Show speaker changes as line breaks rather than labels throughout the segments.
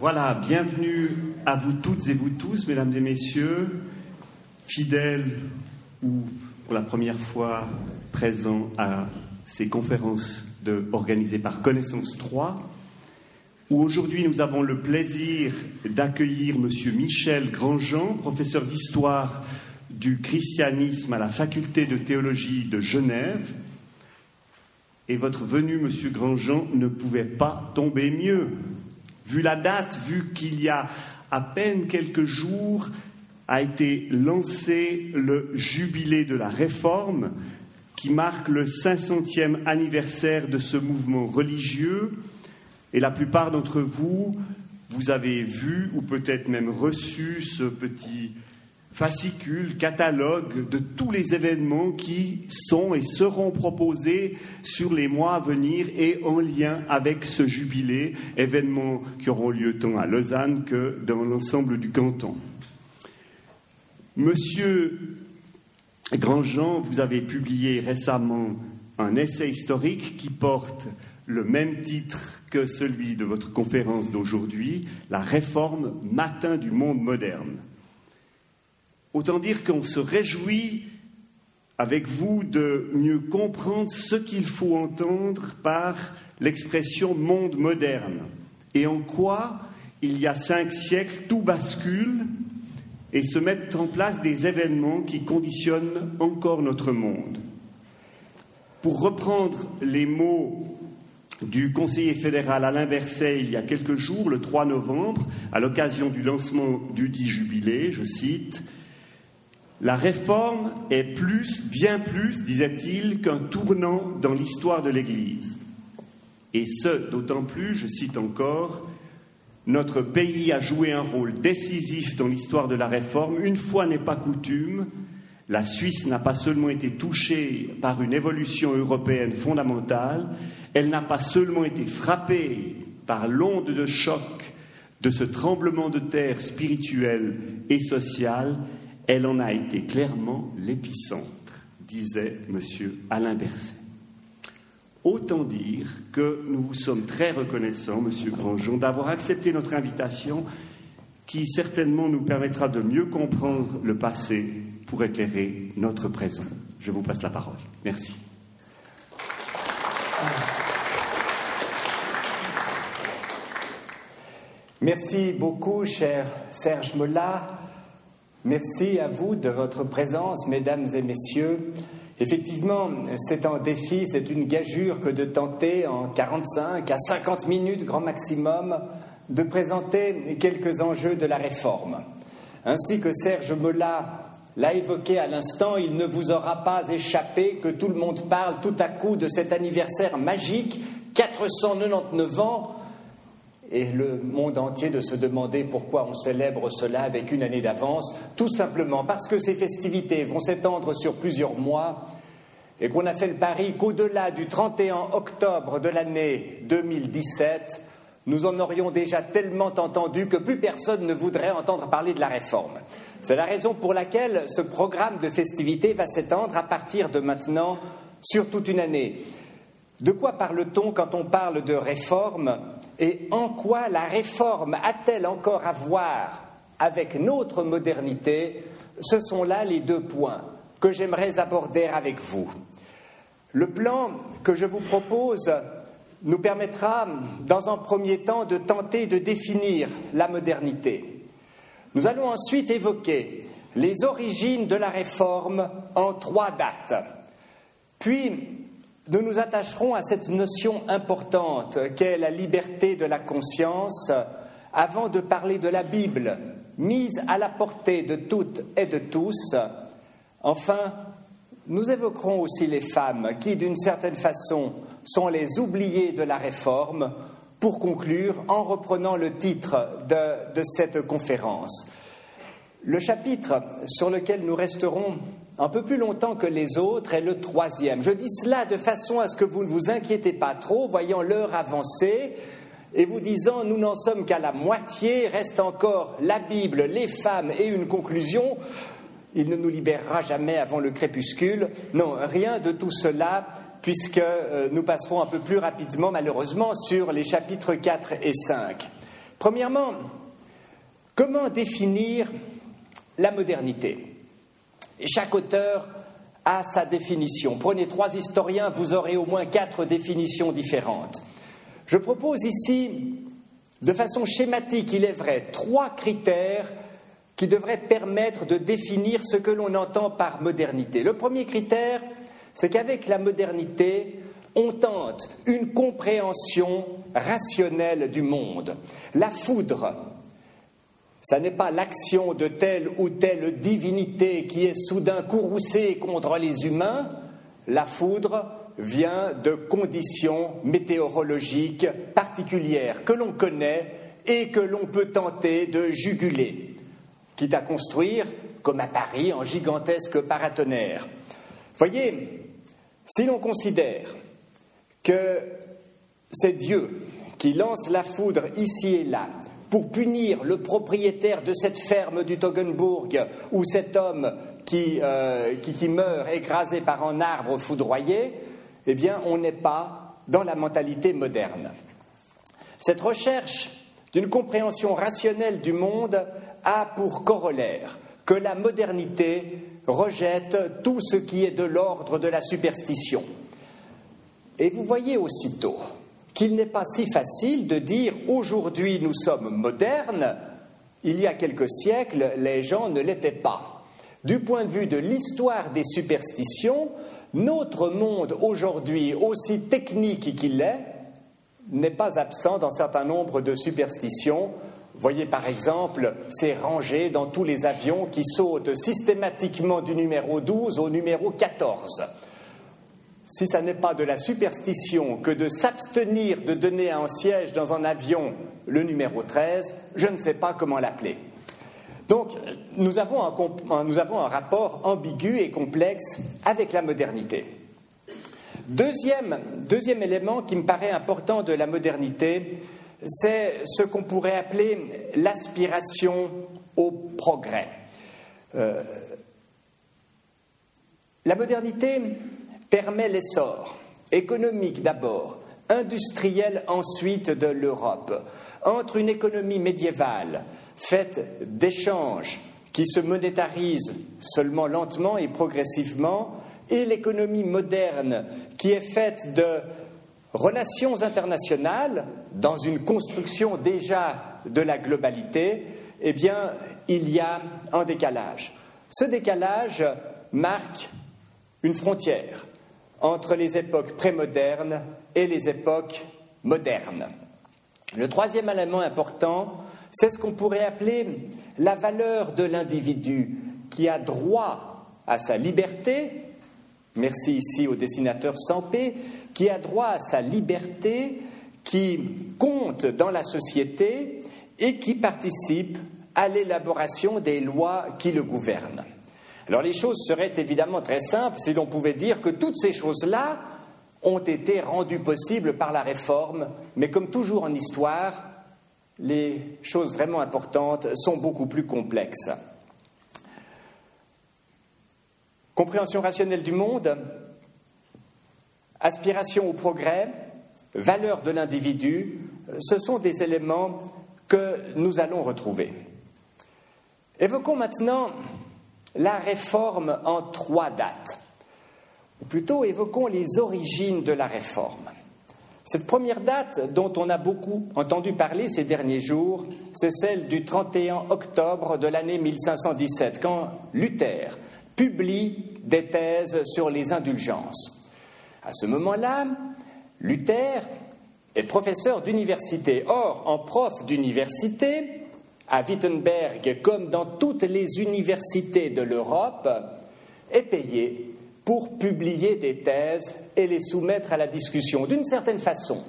Voilà, bienvenue à vous toutes et vous tous, mesdames et messieurs, fidèles ou pour la première fois présents à ces conférences organisées par Connaissance 3, où aujourd'hui nous avons le plaisir d'accueillir M. Michel Grandjean, professeur d'histoire du christianisme à la faculté de théologie de Genève. Et votre venue, Monsieur Grandjean, ne pouvait pas tomber mieux. Vu la date, vu qu'il y a à peine quelques jours a été lancé le jubilé de la réforme qui marque le 500e anniversaire de ce mouvement religieux. Et la plupart d'entre vous, vous avez vu ou peut-être même reçu ce petit fascicule, catalogue de tous les événements qui sont et seront proposés sur les mois à venir et en lien avec ce jubilé, événements qui auront lieu tant à Lausanne que dans l'ensemble du canton. Monsieur Grandjean, vous avez publié récemment un essai historique qui porte le même titre que celui de votre conférence d'aujourd'hui, La réforme matin du monde moderne. Autant dire qu'on se réjouit avec vous de mieux comprendre ce qu'il faut entendre par l'expression monde moderne et en quoi, il y a cinq siècles, tout bascule et se mettent en place des événements qui conditionnent encore notre monde. Pour reprendre les mots du conseiller fédéral Alain Berset il y a quelques jours, le 3 novembre, à l'occasion du lancement du dit jubilé, je cite la réforme est plus, bien plus, disait-il, qu'un tournant dans l'histoire de l'Église. Et ce, d'autant plus, je cite encore, notre pays a joué un rôle décisif dans l'histoire de la réforme. Une fois n'est pas coutume, la Suisse n'a pas seulement été touchée par une évolution européenne fondamentale, elle n'a pas seulement été frappée par l'onde de choc de ce tremblement de terre spirituel et social, elle en a été clairement l'épicentre, disait M. Alain Berset. Autant dire que nous vous sommes très reconnaissants, M. Grandjean, d'avoir accepté notre invitation qui certainement nous permettra de mieux comprendre le passé pour éclairer notre présent. Je vous passe la parole. Merci.
Merci beaucoup, cher Serge Molla. Merci à vous de votre présence, mesdames et messieurs. Effectivement, c'est un défi, c'est une gageure que de tenter en 45 à 50 minutes grand maximum de présenter quelques enjeux de la réforme. Ainsi que Serge Mola l'a évoqué à l'instant, il ne vous aura pas échappé que tout le monde parle tout à coup de cet anniversaire magique, 499 ans, et le monde entier de se demander pourquoi on célèbre cela avec une année d'avance, tout simplement parce que ces festivités vont s'étendre sur plusieurs mois et qu'on a fait le pari qu'au-delà du 31 octobre de l'année 2017, nous en aurions déjà tellement entendu que plus personne ne voudrait entendre parler de la réforme. C'est la raison pour laquelle ce programme de festivités va s'étendre à partir de maintenant sur toute une année. De quoi parle-t-on quand on parle de réforme? Et en quoi la réforme a-t-elle encore à voir avec notre modernité? Ce sont là les deux points que j'aimerais aborder avec vous. Le plan que je vous propose nous permettra, dans un premier temps, de tenter de définir la modernité. Nous allons ensuite évoquer les origines de la réforme en trois dates. Puis, nous nous attacherons à cette notion importante qu'est la liberté de la conscience avant de parler de la Bible, mise à la portée de toutes et de tous. Enfin, nous évoquerons aussi les femmes qui, d'une certaine façon, sont les oubliées de la réforme, pour conclure en reprenant le titre de, de cette conférence. Le chapitre sur lequel nous resterons un peu plus longtemps que les autres est le troisième. Je dis cela de façon à ce que vous ne vous inquiétez pas trop, voyant l'heure avancer et vous disant nous n'en sommes qu'à la moitié, reste encore la Bible, les femmes et une conclusion. Il ne nous libérera jamais avant le crépuscule. Non, rien de tout cela, puisque euh, nous passerons un peu plus rapidement, malheureusement, sur les chapitres 4 et 5. Premièrement, comment définir la modernité? Chaque auteur a sa définition. Prenez trois historiens, vous aurez au moins quatre définitions différentes. Je propose ici, de façon schématique, il est vrai, trois critères qui devraient permettre de définir ce que l'on entend par modernité. Le premier critère, c'est qu'avec la modernité, on tente une compréhension rationnelle du monde. La foudre, ça n'est pas l'action de telle ou telle divinité qui est soudain courroucée contre les humains. La foudre vient de conditions météorologiques particulières que l'on connaît et que l'on peut tenter de juguler, quitte à construire, comme à Paris, un gigantesque paratonnerre. Voyez, si l'on considère que c'est Dieu qui lance la foudre ici et là pour punir le propriétaire de cette ferme du Toggenburg ou cet homme qui, euh, qui, meurt écrasé par un arbre foudroyé, eh bien, on n'est pas dans la mentalité moderne. Cette recherche d'une compréhension rationnelle du monde a pour corollaire que la modernité rejette tout ce qui est de l'ordre de la superstition. Et vous voyez aussitôt qu'il n'est pas si facile de dire aujourd'hui nous sommes modernes, il y a quelques siècles les gens ne l'étaient pas. Du point de vue de l'histoire des superstitions, notre monde aujourd'hui, aussi technique qu'il est, n'est pas absent d'un certain nombre de superstitions. Voyez par exemple ces rangées dans tous les avions qui sautent systématiquement du numéro 12 au numéro 14 si ça n'est pas de la superstition que de s'abstenir de donner un siège dans un avion le numéro 13, je ne sais pas comment l'appeler. Donc, nous avons, un, nous avons un rapport ambigu et complexe avec la modernité. Deuxième, deuxième élément qui me paraît important de la modernité, c'est ce qu'on pourrait appeler l'aspiration au progrès. Euh, la modernité permet l'essor économique d'abord, industriel ensuite de l'Europe, entre une économie médiévale faite d'échanges qui se monétarisent seulement lentement et progressivement, et l'économie moderne qui est faite de relations internationales dans une construction déjà de la globalité, eh bien, il y a un décalage. Ce décalage marque une frontière entre les époques prémodernes et les époques modernes. Le troisième élément important, c'est ce qu'on pourrait appeler la valeur de l'individu qui a droit à sa liberté, merci ici au dessinateur Sampé, qui a droit à sa liberté, qui compte dans la société et qui participe à l'élaboration des lois qui le gouvernent. Alors les choses seraient évidemment très simples si l'on pouvait dire que toutes ces choses-là ont été rendues possibles par la réforme, mais comme toujours en histoire, les choses vraiment importantes sont beaucoup plus complexes. Compréhension rationnelle du monde, aspiration au progrès, valeur de l'individu, ce sont des éléments que nous allons retrouver. Évoquons maintenant la réforme en trois dates. Ou plutôt, évoquons les origines de la réforme. Cette première date, dont on a beaucoup entendu parler ces derniers jours, c'est celle du 31 octobre de l'année 1517, quand Luther publie des thèses sur les indulgences. À ce moment-là, Luther est professeur d'université. Or, en prof d'université, à Wittenberg, comme dans toutes les universités de l'Europe, est payé pour publier des thèses et les soumettre à la discussion. D'une certaine façon,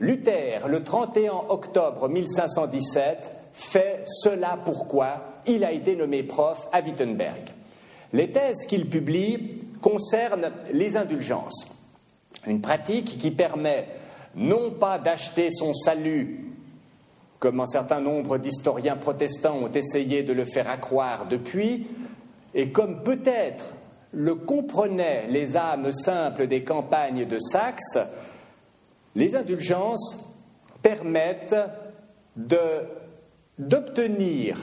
Luther, le 31 octobre 1517, fait cela pourquoi? Il a été nommé prof à Wittenberg. Les thèses qu'il publie concernent les indulgences, une pratique qui permet non pas d'acheter son salut comme un certain nombre d'historiens protestants ont essayé de le faire accroire depuis, et comme peut-être le comprenaient les âmes simples des campagnes de Saxe, les indulgences permettent d'obtenir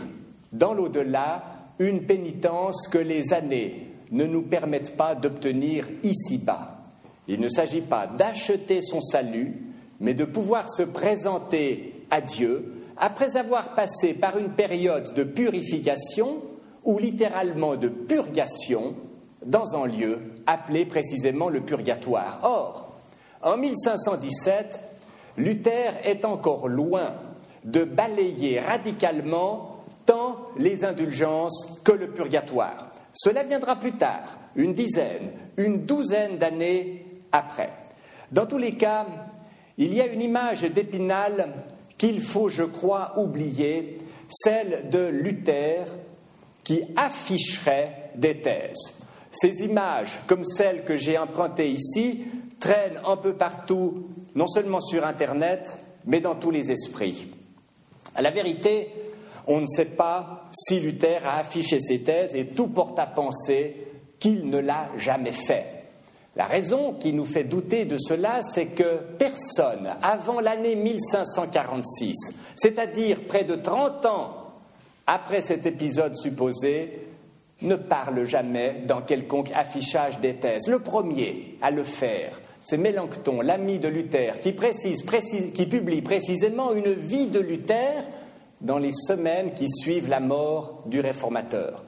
dans l'au-delà une pénitence que les années ne nous permettent pas d'obtenir ici-bas. Il ne s'agit pas d'acheter son salut, mais de pouvoir se présenter à Dieu après avoir passé par une période de purification ou littéralement de purgation dans un lieu appelé précisément le purgatoire. Or, en 1517, Luther est encore loin de balayer radicalement tant les indulgences que le purgatoire. Cela viendra plus tard, une dizaine, une douzaine d'années après. Dans tous les cas, il y a une image d'Épinal qu'il faut, je crois, oublier, celle de Luther qui afficherait des thèses. Ces images, comme celles que j'ai empruntées ici, traînent un peu partout, non seulement sur Internet, mais dans tous les esprits. À la vérité, on ne sait pas si Luther a affiché ses thèses et tout porte à penser qu'il ne l'a jamais fait. La raison qui nous fait douter de cela, c'est que personne, avant l'année 1546, c'est-à-dire près de 30 ans après cet épisode supposé, ne parle jamais dans quelconque affichage des thèses. Le premier à le faire, c'est Mélenchon, l'ami de Luther, qui, qui publie précisément une vie de Luther dans les semaines qui suivent la mort du réformateur.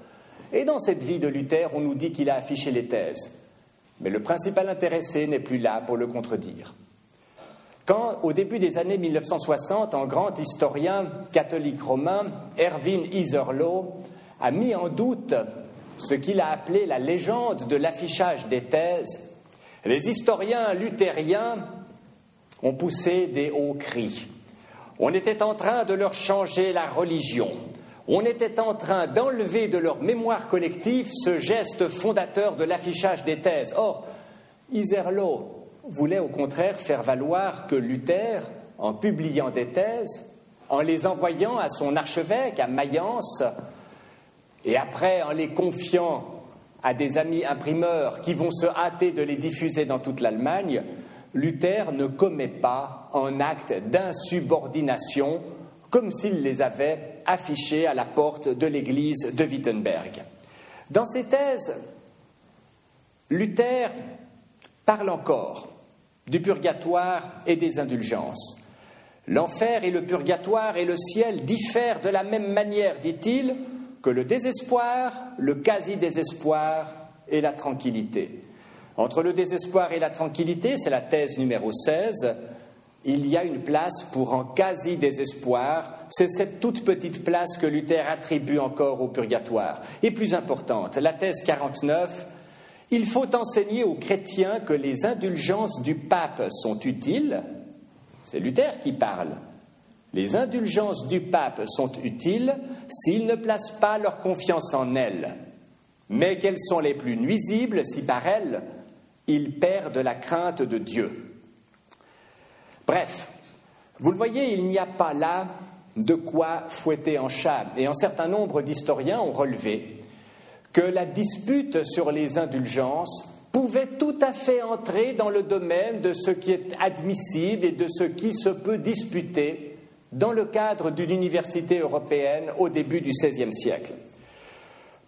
Et dans cette vie de Luther, on nous dit qu'il a affiché les thèses. Mais le principal intéressé n'est plus là pour le contredire. Quand, au début des années 1960, un grand historien catholique romain, Erwin Iserloh, a mis en doute ce qu'il a appelé la légende de l'affichage des thèses, les historiens luthériens ont poussé des hauts cris. On était en train de leur changer la religion. On était en train d'enlever de leur mémoire collective ce geste fondateur de l'affichage des thèses. Or, Iserlo voulait au contraire faire valoir que Luther, en publiant des thèses, en les envoyant à son archevêque à Mayence, et après en les confiant à des amis imprimeurs qui vont se hâter de les diffuser dans toute l'Allemagne, Luther ne commet pas un acte d'insubordination comme s'il les avait affichés à la porte de l'église de Wittenberg. Dans ses thèses, Luther parle encore du purgatoire et des indulgences. L'enfer et le purgatoire et le ciel diffèrent de la même manière, dit-il, que le désespoir, le quasi-désespoir et la tranquillité. Entre le désespoir et la tranquillité, c'est la thèse numéro 16, il y a une place pour un quasi-désespoir. C'est cette toute petite place que Luther attribue encore au purgatoire. Et plus importante, la thèse 49, il faut enseigner aux chrétiens que les indulgences du pape sont utiles. C'est Luther qui parle. Les indulgences du pape sont utiles s'ils ne placent pas leur confiance en elles, mais qu'elles sont les plus nuisibles si par elles ils perdent la crainte de Dieu? Bref, vous le voyez, il n'y a pas là de quoi fouetter en chat, et un certain nombre d'historiens ont relevé que la dispute sur les indulgences pouvait tout à fait entrer dans le domaine de ce qui est admissible et de ce qui se peut disputer dans le cadre d'une université européenne au début du XVIe siècle.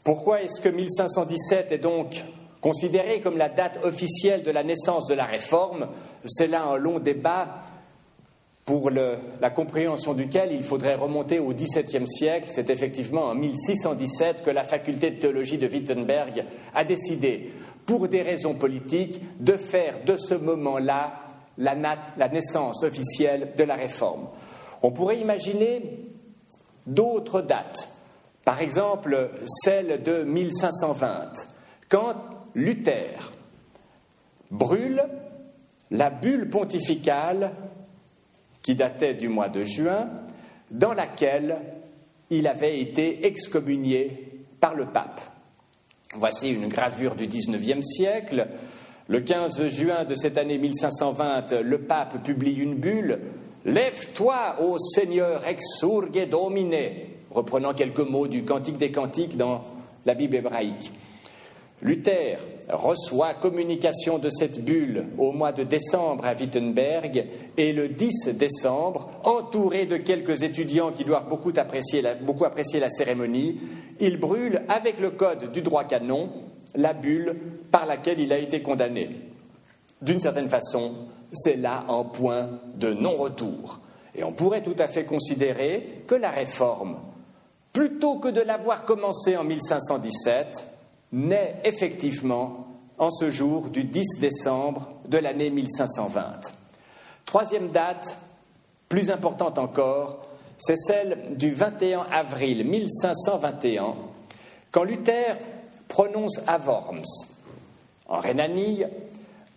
Pourquoi est-ce que 1517 est donc considéré comme la date officielle de la naissance de la réforme, c'est là un long débat pour la compréhension duquel il faudrait remonter au XVIIe siècle. C'est effectivement en 1617 que la faculté de théologie de Wittenberg a décidé, pour des raisons politiques, de faire de ce moment-là la, la naissance officielle de la réforme. On pourrait imaginer d'autres dates, par exemple celle de 1520, quand Luther brûle la bulle pontificale qui datait du mois de juin, dans laquelle il avait été excommunié par le pape. Voici une gravure du XIXe siècle. Le 15 juin de cette année 1520, le pape publie une bulle Lève-toi, ô Seigneur, exurge domine, reprenant quelques mots du Cantique des Cantiques dans la Bible hébraïque. Luther reçoit communication de cette bulle au mois de décembre à Wittenberg et le 10 décembre, entouré de quelques étudiants qui doivent beaucoup apprécier la, cérémonie, il brûle avec le code du droit canon la bulle par laquelle il a été condamné. D'une certaine façon, c'est là un point de non-retour. Et on pourrait tout à fait considérer que la réforme, plutôt que de l'avoir commencée en 1517, naît effectivement en ce jour du 10 décembre de l'année 1520. Troisième date, plus importante encore, c'est celle du 21 avril 1521, quand Luther prononce à Worms, en Rhénanie,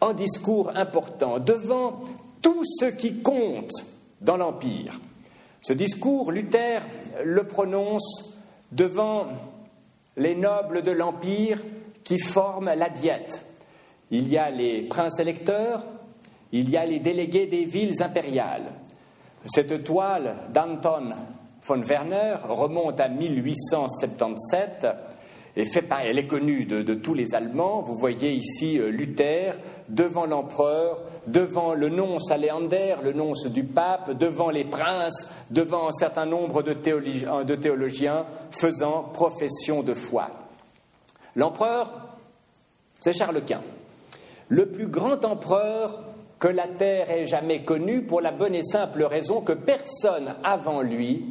un discours important devant tout ce qui compte dans l'Empire. Ce discours, Luther le prononce devant les nobles de l'Empire qui forment la diète. Il y a les princes électeurs, il y a les délégués des villes impériales. Cette toile d'Anton von Werner remonte à 1877 elle est connue de, tous les Allemands. Vous voyez ici euh, Luther devant l'empereur, devant le nonce Aléander, le nonce du pape, devant les princes, devant un certain nombre théologiens, de théologiens faisant profession de foi. L'empereur, c'est Charles Quint, le plus grand empereur que la terre ait jamais connu pour la bonne et simple raison que personne avant lui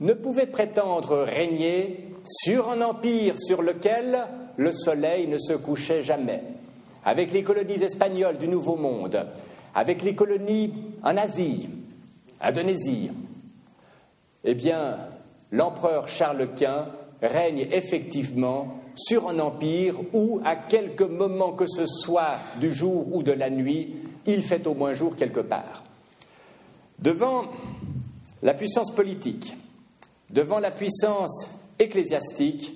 ne pouvait prétendre régner sur un empire sur lequel le soleil ne se couchait jamais, avec les colonies espagnoles du Nouveau Monde, avec les colonies en Asie, Indonésie, eh bien, l'empereur Charles Quint règne effectivement sur un empire où, à quelque moment que ce soit du jour ou de la nuit, il fait au moins jour quelque part. Devant la puissance politique, devant la puissance ecclésiastique,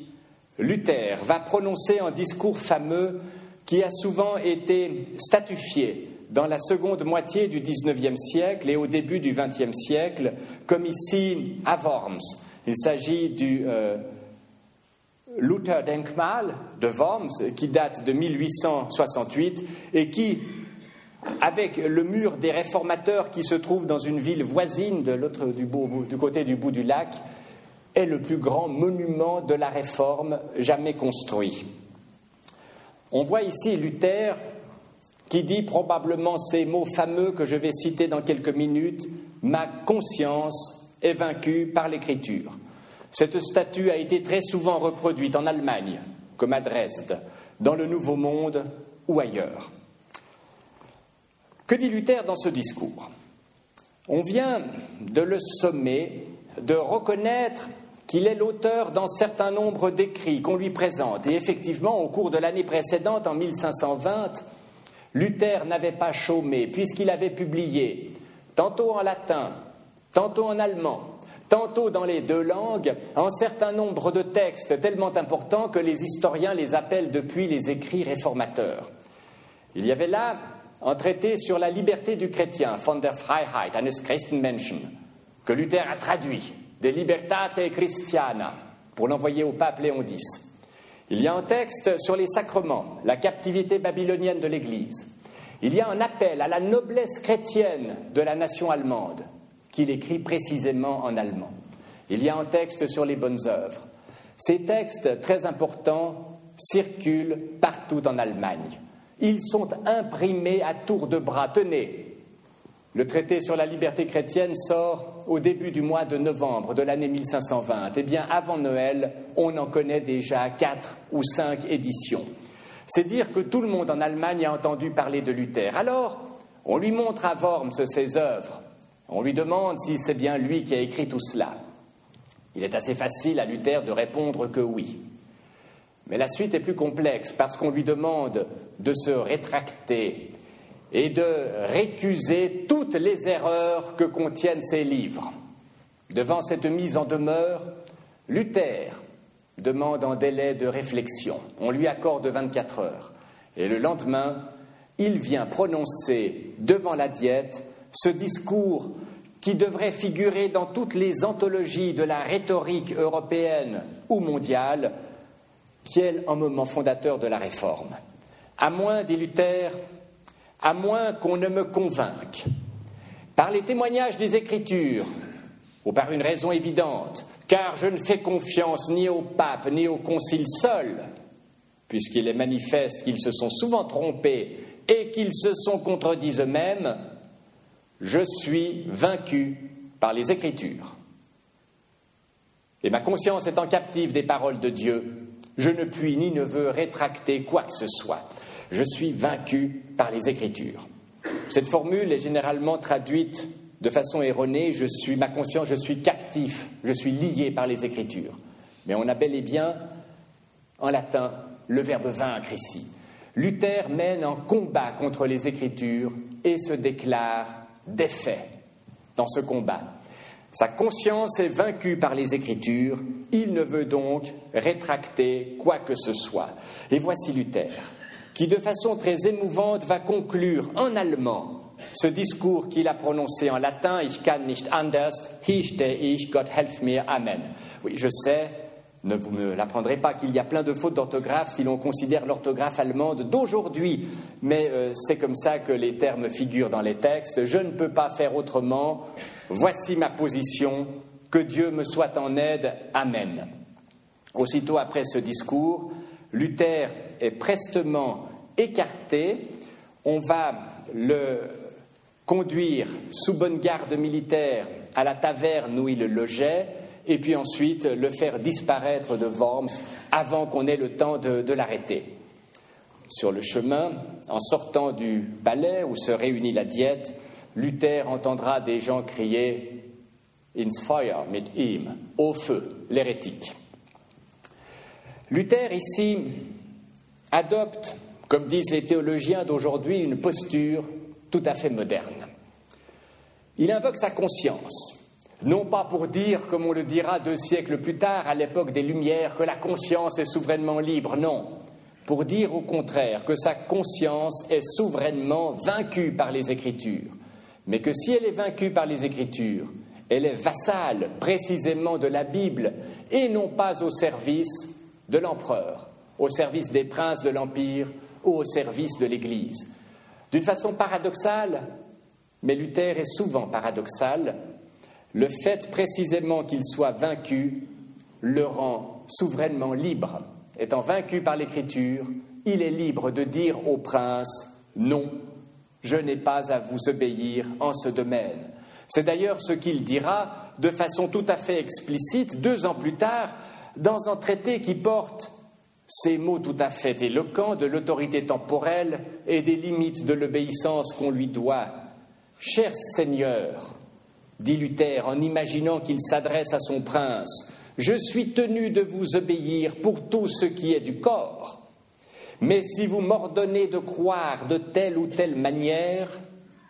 Luther va prononcer un discours fameux qui a souvent été statufié dans la seconde moitié du XIXe siècle et au début du XXe siècle, comme ici à Worms. Il s'agit du euh, Luther Denkmal de Worms, qui date de 1868 et qui, avec le mur des réformateurs qui se trouve dans une ville voisine de l'autre du, du côté du bout du lac, est le plus grand monument de la réforme jamais construit. On voit ici Luther qui dit probablement ces mots fameux que je vais citer dans quelques minutes, Ma conscience est vaincue par l'écriture. Cette statue a été très souvent reproduite en Allemagne, comme à Dresde, dans le Nouveau Monde ou ailleurs. Que dit Luther dans ce discours? On vient de le sommer de reconnaître qu'il est l'auteur d'un certain nombre d'écrits qu'on lui présente. Et effectivement, au cours de l'année précédente, en 1520, Luther n'avait pas chômé, puisqu'il avait publié, tantôt en latin, tantôt en allemand, tantôt dans les deux langues, un certain nombre de textes tellement importants que les historiens les appellent depuis les écrits réformateurs. Il y avait là un traité sur la liberté du chrétien, von der Freiheit eines Christenmenschen, que Luther a traduit de Libertate Christiana, pour l'envoyer au pape Léon X. Il y a un texte sur les sacrements, la captivité babylonienne de l'Église. Il y a un appel à la noblesse chrétienne de la nation allemande, qu'il écrit précisément en allemand. Il y a un texte sur les bonnes œuvres. Ces textes très importants circulent partout en Allemagne. Ils sont imprimés à tour de bras. Tenez, le traité sur la liberté chrétienne sort au début du mois de novembre de l'année 1520. Eh bien, avant Noël, on en connaît déjà quatre ou cinq éditions. C'est dire que tout le monde en Allemagne a entendu parler de Luther. Alors, on lui montre à Worms ses œuvres. On lui demande si c'est bien lui qui a écrit tout cela. Il est assez facile à Luther de répondre que oui. Mais la suite est plus complexe parce qu'on lui demande de se rétracter, et de récuser toutes les erreurs que contiennent ces livres. Devant cette mise en demeure, Luther demande un délai de réflexion. On lui accorde 24 heures. Et le lendemain, il vient prononcer devant la diète ce discours qui devrait figurer dans toutes les anthologies de la rhétorique européenne ou mondiale, qui est un moment fondateur de la réforme. À moins, dit Luther, à moins qu'on ne me convainque, par les témoignages des Écritures, ou par une raison évidente, car je ne fais confiance ni au pape ni au concile seul, puisqu'il est manifeste qu'ils se sont souvent trompés et qu'ils se sont contredits eux-mêmes, je suis vaincu par les Écritures. Et ma conscience étant captive des paroles de Dieu, je ne puis ni ne veux rétracter quoi que ce soit. Je suis vaincu par les Écritures. Cette formule est généralement traduite de façon erronée je suis ma conscience, je suis captif, je suis lié par les Écritures. Mais on a bel et bien, en latin, le verbe vaincre ici. Luther mène un combat contre les Écritures et se déclare défait dans ce combat. Sa conscience est vaincue par les Écritures, il ne veut donc rétracter quoi que ce soit. Et voici Luther, qui de façon très émouvante va conclure en allemand ce discours qu'il a prononcé en latin Ich kann nicht anders, hier stehe ich, Gott helf mir, Amen. Oui, je sais, ne vous me l'apprendrez pas qu'il y a plein de fautes d'orthographe si l'on considère l'orthographe allemande d'aujourd'hui, mais euh, c'est comme ça que les termes figurent dans les textes. Je ne peux pas faire autrement. Voici ma position. Que Dieu me soit en aide. Amen. Aussitôt après ce discours, Luther est prestement écarté. On va le conduire sous bonne garde militaire à la taverne où il logeait et puis ensuite le faire disparaître de Worms avant qu'on ait le temps de, l'arrêter. Sur le chemin, en sortant du palais où se réunit la diète, Luther entendra des gens crier Ins Feuer mit ihm, au feu, l'hérétique. Luther ici adopte, comme disent les théologiens d'aujourd'hui, une posture tout à fait moderne. Il invoque sa conscience non pas pour dire, comme on le dira deux siècles plus tard, à l'époque des Lumières, que la conscience est souverainement libre, non, pour dire au contraire que sa conscience est souverainement vaincue par les Écritures, mais que si elle est vaincue par les Écritures, elle est vassale précisément de la Bible et non pas au service de l'empereur, au service des princes de l'Empire au service de l'Église. D'une façon paradoxale, mais Luther est souvent paradoxal, le fait précisément qu'il soit vaincu le rend souverainement libre. Étant vaincu par l'Écriture, il est libre de dire au prince Non, je n'ai pas à vous obéir en ce domaine. C'est d'ailleurs ce qu'il dira de façon tout à fait explicite deux ans plus tard dans un traité qui porte ces mots tout à fait éloquents de l'autorité temporelle et des limites de l'obéissance qu'on lui doit. Cher Seigneur, dit Luther en imaginant qu'il s'adresse à son prince, je suis tenu de vous obéir pour tout ce qui est du corps. Mais si vous m'ordonnez de croire de telle ou telle manière,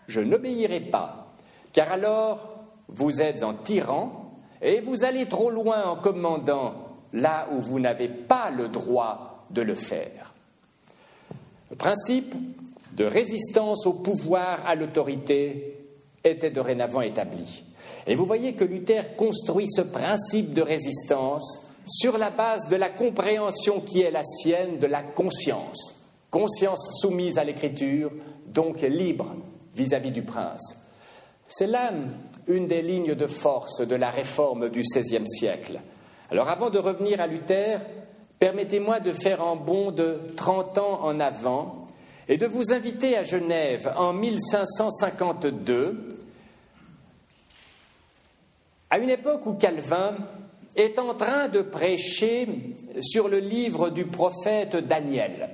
je n'obéirai pas, car alors vous êtes en tyran et vous allez trop loin en commandant là où vous n'avez pas le droit de le faire. Le principe de résistance au pouvoir, à l'autorité, était dorénavant établi. Et vous voyez que Luther construit ce principe de résistance sur la base de la compréhension qui est la sienne de la conscience. Conscience soumise à l'écriture, donc libre vis-à-vis du prince. C'est là une des lignes de force de la réforme du XVIe siècle. Alors avant de revenir à Luther, permettez-moi de faire un bond de 30 ans en avant et de vous inviter à Genève en 1552 à une époque où Calvin est en train de prêcher sur le livre du prophète Daniel.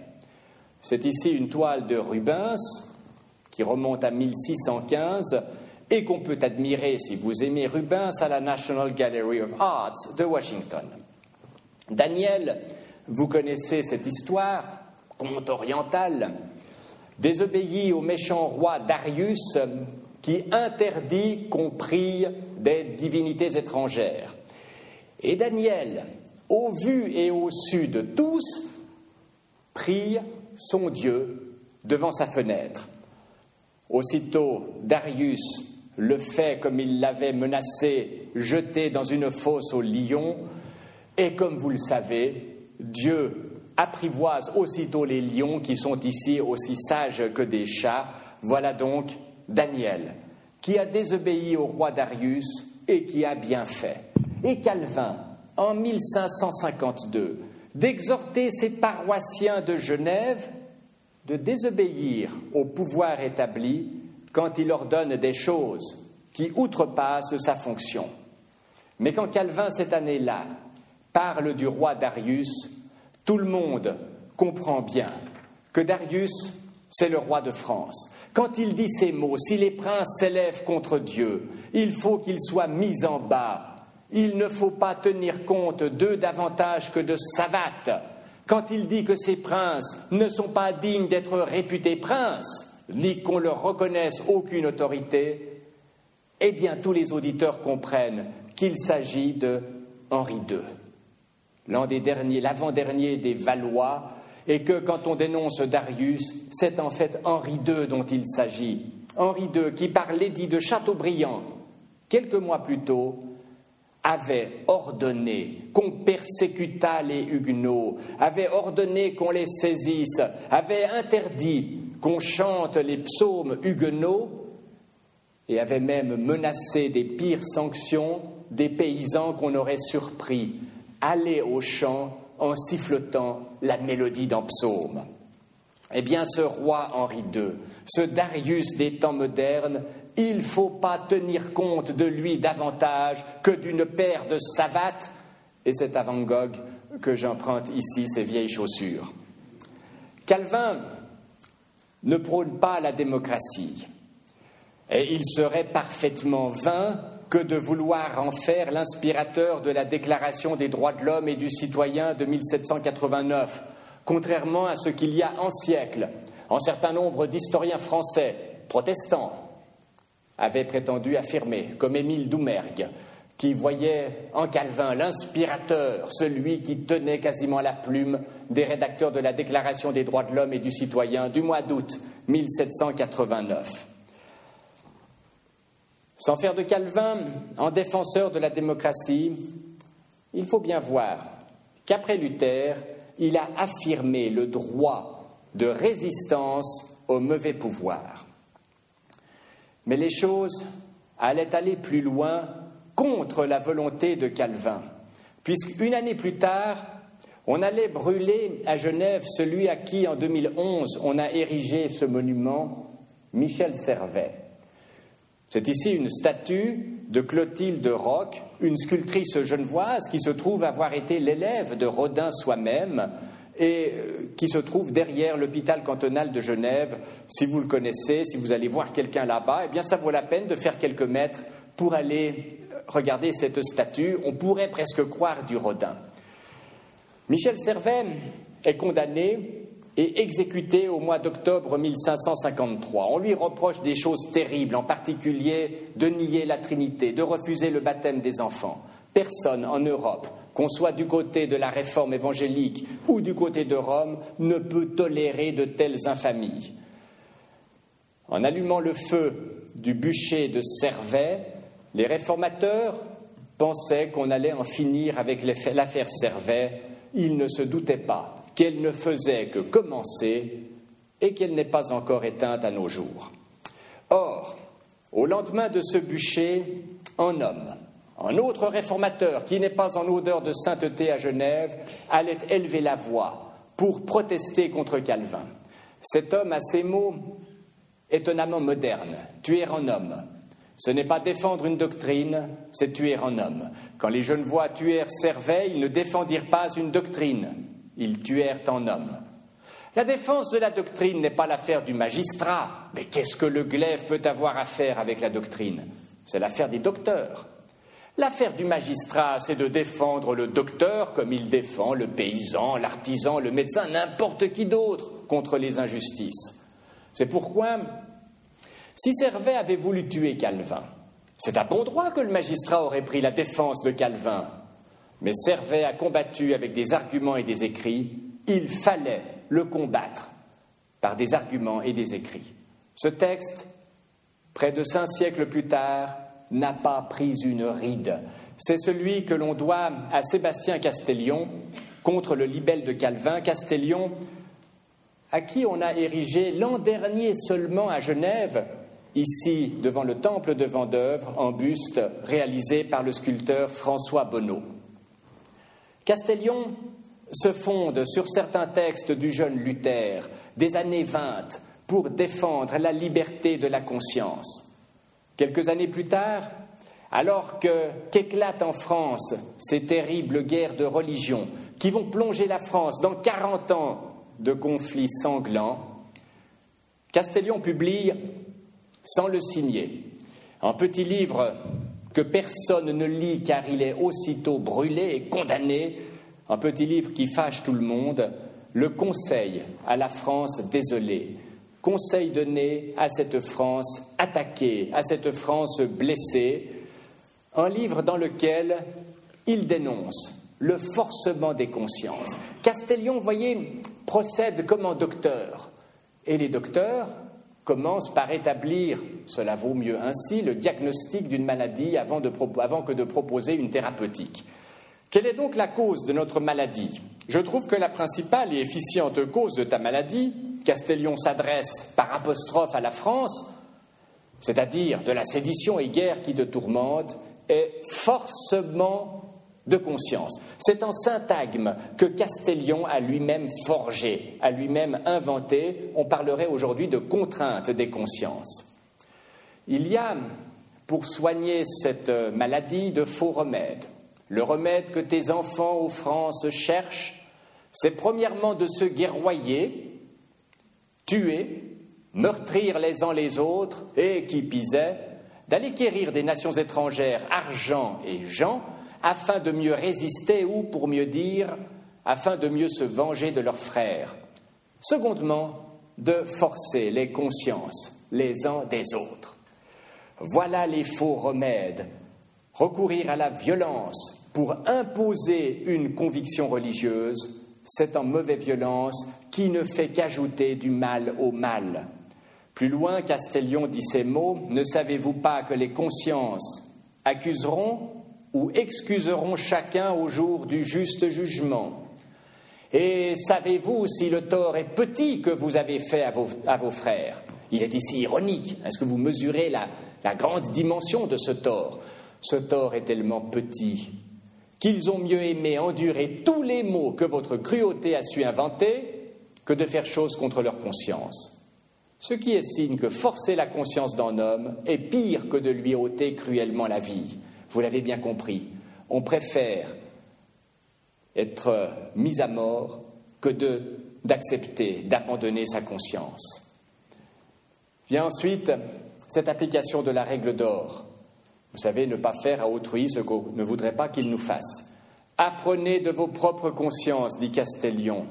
C'est ici une toile de Rubens qui remonte à 1615 et qu'on peut admirer, si vous aimez Rubens, à la National Gallery of Arts de Washington. Daniel, vous connaissez cette histoire, conte oriental, désobéit au méchant roi Darius qui interdit qu'on prie des divinités étrangères. Et Daniel, au vu et au su de tous, prie son Dieu devant sa fenêtre. Aussitôt, Darius le fait comme il l'avait menacé, jeté dans une fosse au lion, et comme vous le savez, Dieu apprivoise aussitôt les lions qui sont ici aussi sages que des chats. Voilà donc Daniel, qui a désobéi au roi Darius et qui a bien fait. Et Calvin, en 1552, d'exhorter ses paroissiens de Genève de désobéir au pouvoir établi quand il ordonne des choses qui outrepassent sa fonction. Mais quand Calvin, cette année-là, parle du roi Darius, tout le monde comprend bien que Darius, c'est le roi de France. Quand il dit ces mots, si les princes s'élèvent contre Dieu, il faut qu'ils soient mis en bas. Il ne faut pas tenir compte d'eux davantage que de savates. Quand il dit que ces princes ne sont pas dignes d'être réputés princes, ni qu'on leur reconnaisse aucune autorité, eh bien tous les auditeurs comprennent qu'il s'agit de Henri II, l'un des derniers, l'avant-dernier des Valois, et que quand on dénonce Darius, c'est en fait Henri II dont il s'agit. Henri II qui, par l'édit de Chateaubriand, quelques mois plus tôt, avait ordonné qu'on persécutât les Huguenots, avait ordonné qu'on les saisisse, avait interdit qu'on chante les psaumes huguenots et avait même menacé des pires sanctions des paysans qu'on aurait surpris aller au champ en sifflotant la mélodie d'un psaume. Eh bien, ce roi Henri II, ce Darius des temps modernes, il ne faut pas tenir compte de lui davantage que d'une paire de savates, et c'est à Van Gogh que j'emprunte ici ces vieilles chaussures. Calvin ne prône pas la démocratie, et il serait parfaitement vain que de vouloir en faire l'inspirateur de la Déclaration des droits de l'homme et du citoyen de 1789, contrairement à ce qu'il y a un siècle. Un certain nombre d'historiens français, protestants, avaient prétendu affirmer, comme Émile Doumergue, qui voyait en Calvin l'inspirateur, celui qui tenait quasiment la plume des rédacteurs de la Déclaration des droits de l'homme et du citoyen du mois d'août 1789. Sans faire de Calvin un défenseur de la démocratie, il faut bien voir qu'après Luther, il a affirmé le droit de résistance au mauvais pouvoir. Mais les choses allaient aller plus loin contre la volonté de Calvin, puisqu'une année plus tard, on allait brûler à Genève celui à qui, en 2011, on a érigé ce monument, Michel Servet. C'est ici une statue de Clotilde Roch, une sculptrice genevoise qui se trouve avoir été l'élève de Rodin soi-même et euh, qui se trouve derrière l'hôpital cantonal de Genève. Si vous le connaissez, si vous allez voir quelqu'un là-bas, eh bien ça vaut la peine de faire quelques mètres pour aller regarder cette statue. On pourrait presque croire du Rodin. Michel Servet est condamné et exécuté au mois d'octobre 1553. On lui reproche des choses terribles, en particulier de nier la Trinité, de refuser le baptême des enfants. Personne en Europe, qu'on soit du côté de la réforme évangélique ou du côté de Rome, ne peut tolérer de telles infamies. En allumant le feu du bûcher de Servet, les réformateurs pensaient qu'on allait en finir avec l'affaire Servet. Ils ne se doutaient pas qu'elle ne faisait que commencer et qu'elle n'est pas encore éteinte à nos jours. Or, au lendemain de ce bûcher, un homme, un autre réformateur qui n'est pas en odeur de sainteté à Genève, allait élever la voix pour protester contre Calvin. Cet homme a ces mots étonnamment modernes tuer un homme. Ce n'est pas défendre une doctrine, c'est tuer un homme. Quand les jeunes voix tuèrent Servet, ils ne défendirent pas une doctrine, ils tuèrent un homme. La défense de la doctrine n'est pas l'affaire du magistrat, mais qu'est-ce que le glaive peut avoir à faire avec la doctrine? C'est l'affaire des docteurs. L'affaire du magistrat, c'est de défendre le docteur comme il défend le paysan, l'artisan, le médecin, n'importe qui d'autre contre les injustices. C'est pourquoi, si Servet avait voulu tuer Calvin, c'est à bon droit que le magistrat aurait pris la défense de Calvin mais Servet a combattu avec des arguments et des écrits, il fallait le combattre par des arguments et des écrits. Ce texte, près de cinq siècles plus tard, n'a pas pris une ride. C'est celui que l'on doit à Sébastien Castellion, contre le libelle de Calvin, Castellion, à qui on a érigé l'an dernier seulement à Genève, ici devant le temple de Vendœuvre, en buste réalisé par le sculpteur François Bonneau. Castellion se fonde sur certains textes du jeune Luther des années 20 pour défendre la liberté de la conscience. Quelques années plus tard, alors que qu'éclatent en France ces terribles guerres de religion qui vont plonger la France dans 40 ans de conflits sanglants, Castellion publie, sans le signer, un petit livre que personne ne lit car il est aussitôt brûlé et condamné, un petit livre qui fâche tout le monde, le conseil à la France désolée, conseil donné à cette France attaquée, à cette France blessée, un livre dans lequel il dénonce le forcement des consciences. Castellion, voyez, procède comme un docteur. Et les docteurs commencent par établir, cela vaut mieux ainsi, le diagnostic d'une maladie avant, avant que de proposer une thérapeutique. Quelle est donc la cause de notre maladie? Je trouve que la principale et efficiente cause de ta maladie, Castellion s'adresse par apostrophe à la France, c'est-à-dire de la sédition et guerre qui te tourmente, est forcément de conscience. C'est un syntagme que Castellion a lui-même forgé, a lui-même inventé. On parlerait aujourd'hui de contrainte des consciences. Il y a, pour soigner cette maladie, de faux remèdes. Le remède que tes enfants aux France cherchent, c'est premièrement de se guerroyer, tuer, meurtrir les uns les autres, et qui pisait, d'aller quérir des nations étrangères argent et gens, afin de mieux résister ou, pour mieux dire, afin de mieux se venger de leurs frères. Secondement, de forcer les consciences les uns des autres. Voilà les faux remèdes. Recourir à la violence pour imposer une conviction religieuse, c'est en mauvaise violence qui ne fait qu'ajouter du mal au mal. Plus loin, Castellion dit ces mots Ne savez-vous pas que les consciences accuseront ou excuseront chacun au jour du juste jugement? Et savez-vous si le tort est petit que vous avez fait à vos, frères? Il est ici ironique. Est-ce que vous mesurez la, la grande dimension de ce tort? Ce tort est tellement petit qu'ils ont mieux aimé endurer tous les maux que votre cruauté a su inventer que de faire chose contre leur conscience. Ce qui est signe que forcer la conscience d'un homme est pire que de lui ôter cruellement la vie. Vous l'avez bien compris. On préfère être mis à mort que d'accepter, d'abandonner sa conscience. Vient ensuite cette application de la règle d'or. Vous savez, ne pas faire à autrui ce qu'on ne voudrait pas qu'il nous fasse. Apprenez de vos propres consciences, dit Castellion,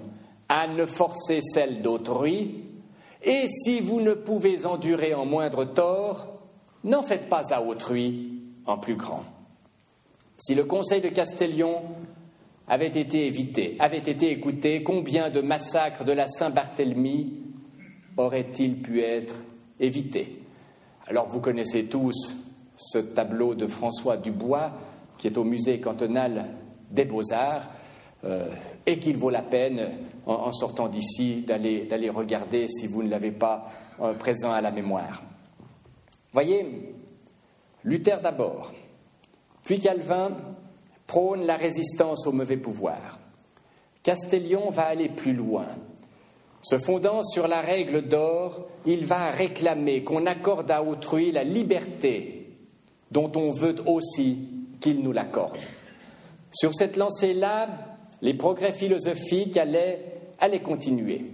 à ne forcer celle d'autrui, et si vous ne pouvez endurer en moindre tort, n'en faites pas à autrui en plus grand. Si le conseil de Castellion avait été évité, avait été écouté, combien de massacres de la Saint-Barthélemy auraient-ils pu être évités? Alors vous connaissez tous ce tableau de François Dubois qui est au musée cantonal des beaux-arts euh, et qu'il vaut la peine, en, sortant d'ici, d'aller regarder si vous ne l'avez pas euh, présent à la mémoire. Voyez, Luther d'abord, puis Calvin prône la résistance au mauvais pouvoir. Castellion va aller plus loin. Se fondant sur la règle d'or, il va réclamer qu'on accorde à autrui la liberté dont on veut aussi qu'il nous l'accorde. Sur cette lancée-là, les progrès philosophiques allaient, continuer.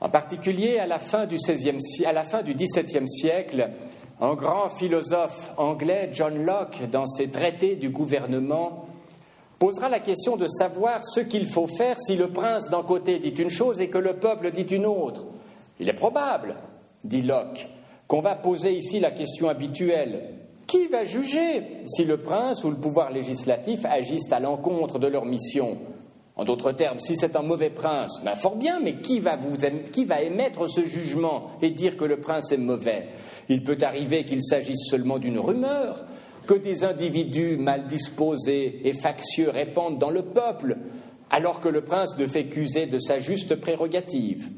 En particulier, à la fin du, XVIIe siècle, un grand philosophe anglais, John Locke, dans ses traités du gouvernement, posera la question de savoir ce qu'il faut faire si le prince d'un côté dit une chose et que le peuple dit une autre. Il est probable, dit Locke, qu'on va poser ici la question habituelle qui va juger si le prince ou le pouvoir législatif agissent à l'encontre de leur mission? En d'autres termes, si c'est un mauvais prince, ben fort bien, mais qui va, émettre ce jugement et dire que le prince est mauvais? Il peut arriver qu'il s'agisse seulement d'une rumeur, que des individus mal disposés et factieux répandent dans le peuple. alors que le prince ne fait qu'user de sa juste prérogative.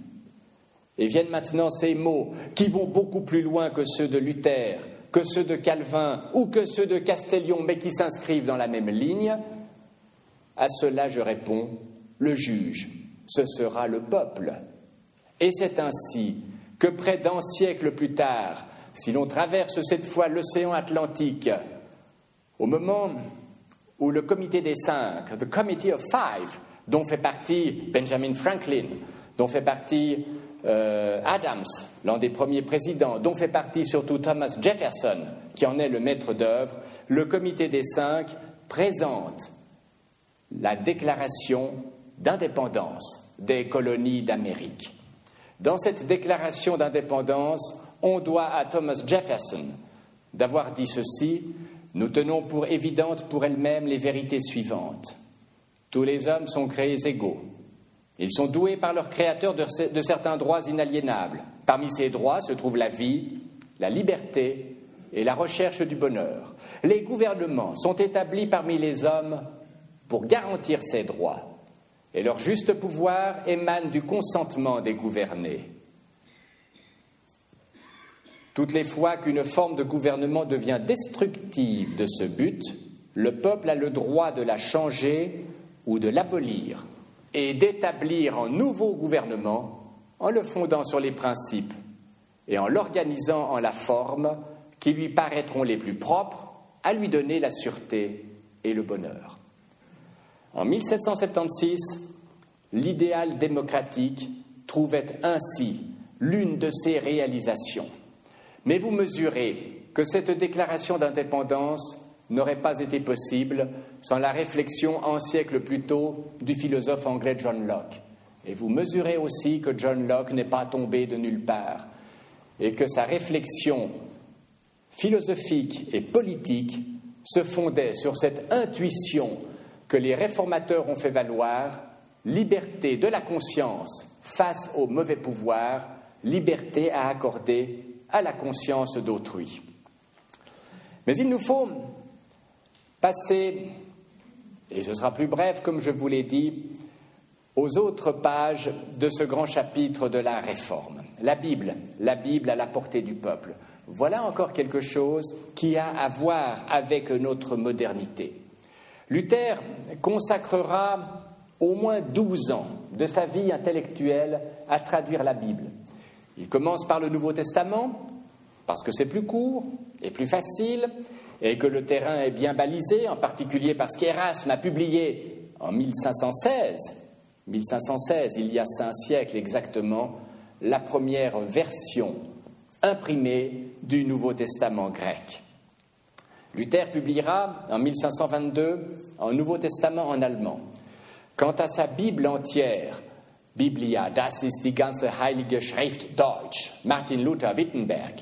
Et viennent maintenant ces mots qui vont beaucoup plus loin que ceux de Luther, que ceux de Calvin ou que ceux de Castellion, mais qui s'inscrivent dans la même ligne. À cela, je réponds, le juge, ce sera le peuple. Et c'est ainsi que près d'un siècle plus tard, si l'on traverse cette fois l'océan Atlantique, au moment où le comité des cinq, the Committee of Five, dont fait partie Benjamin Franklin, dont fait partie euh, Adams, l'un des premiers présidents, dont fait partie surtout Thomas Jefferson, qui en est le maître d'œuvre, le comité des cinq présente la déclaration d'indépendance des colonies d'Amérique. Dans cette déclaration d'indépendance, on doit à Thomas Jefferson d'avoir dit ceci Nous tenons pour évidentes pour elles-mêmes les vérités suivantes. Tous les hommes sont créés égaux. Ils sont doués par leur créateur de, de certains droits inaliénables. Parmi ces droits se trouvent la vie, la liberté et la recherche du bonheur. Les gouvernements sont établis parmi les hommes pour garantir ces droits et leur juste pouvoir émane du consentement des gouvernés. Toutes les fois qu'une forme de gouvernement devient destructive de ce but, le peuple a le droit de la changer ou de l'abolir et d'établir un nouveau gouvernement en le fondant sur les principes et en l'organisant en la forme qui lui paraîtront les plus propres à lui donner la sûreté et le bonheur. En 1776, l'idéal démocratique trouvait ainsi l'une de ses réalisations. Mais vous mesurez que cette déclaration d'indépendance n'aurait pas été possible sans la réflexion un siècle plus tôt du philosophe anglais John Locke. Et vous mesurez aussi que John Locke n'est pas tombé de nulle part et que sa réflexion philosophique et politique se fondait sur cette intuition que les réformateurs ont fait valoir, liberté de la conscience face au mauvais pouvoir, liberté à accorder à la conscience d'autrui. Mais il nous faut passer, et ce sera plus bref comme je vous l'ai dit, aux autres pages de ce grand chapitre de la réforme. La Bible, la Bible à la portée du peuple. Voilà encore quelque chose qui a à voir avec notre modernité. Luther consacrera au moins 12 ans de sa vie intellectuelle à traduire la Bible. Il commence par le Nouveau Testament, parce que c'est plus court et plus facile, et que le terrain est bien balisé, en particulier parce qu'Erasme a publié en 1516, 1516, il y a cinq siècles exactement, la première version imprimée du Nouveau Testament grec. Luther publiera en 1522 un Nouveau Testament en allemand. Quant à sa Bible entière, Biblia, das ist die ganze heilige Schrift Deutsch, Martin Luther Wittenberg,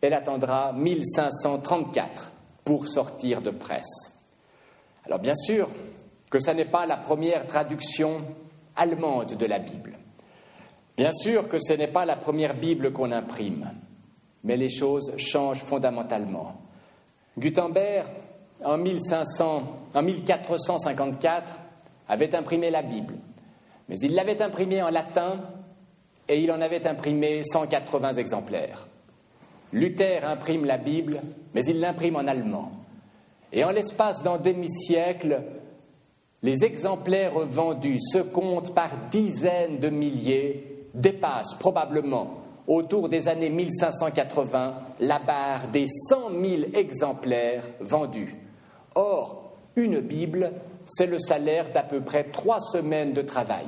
elle attendra 1534 pour sortir de presse. Alors bien sûr que ce n'est pas la première traduction allemande de la Bible. Bien sûr que ce n'est pas la première Bible qu'on imprime, mais les choses changent fondamentalement. Gutenberg, en, 1454, avait imprimé la Bible, mais il l'avait imprimée en latin et il en avait imprimé 180 exemplaires. Luther imprime la Bible, mais il l'imprime en allemand. Et en l'espace d'un demi-siècle, les exemplaires vendus se comptent par dizaines de milliers, dépassent probablement autour des années 1580 la barre des 100 000 exemplaires vendus. Or, une Bible, c'est le salaire d'à peu près trois semaines de travail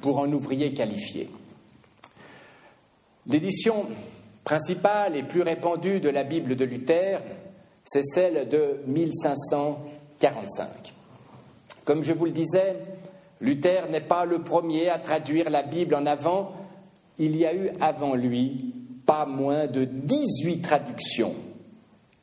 pour un ouvrier qualifié. L'édition principale et plus répandue de la Bible de Luther, c'est celle de 1545. Comme je vous le disais, Luther n'est pas le premier à traduire la Bible en avant, il y a eu avant lui pas moins de 18 traductions,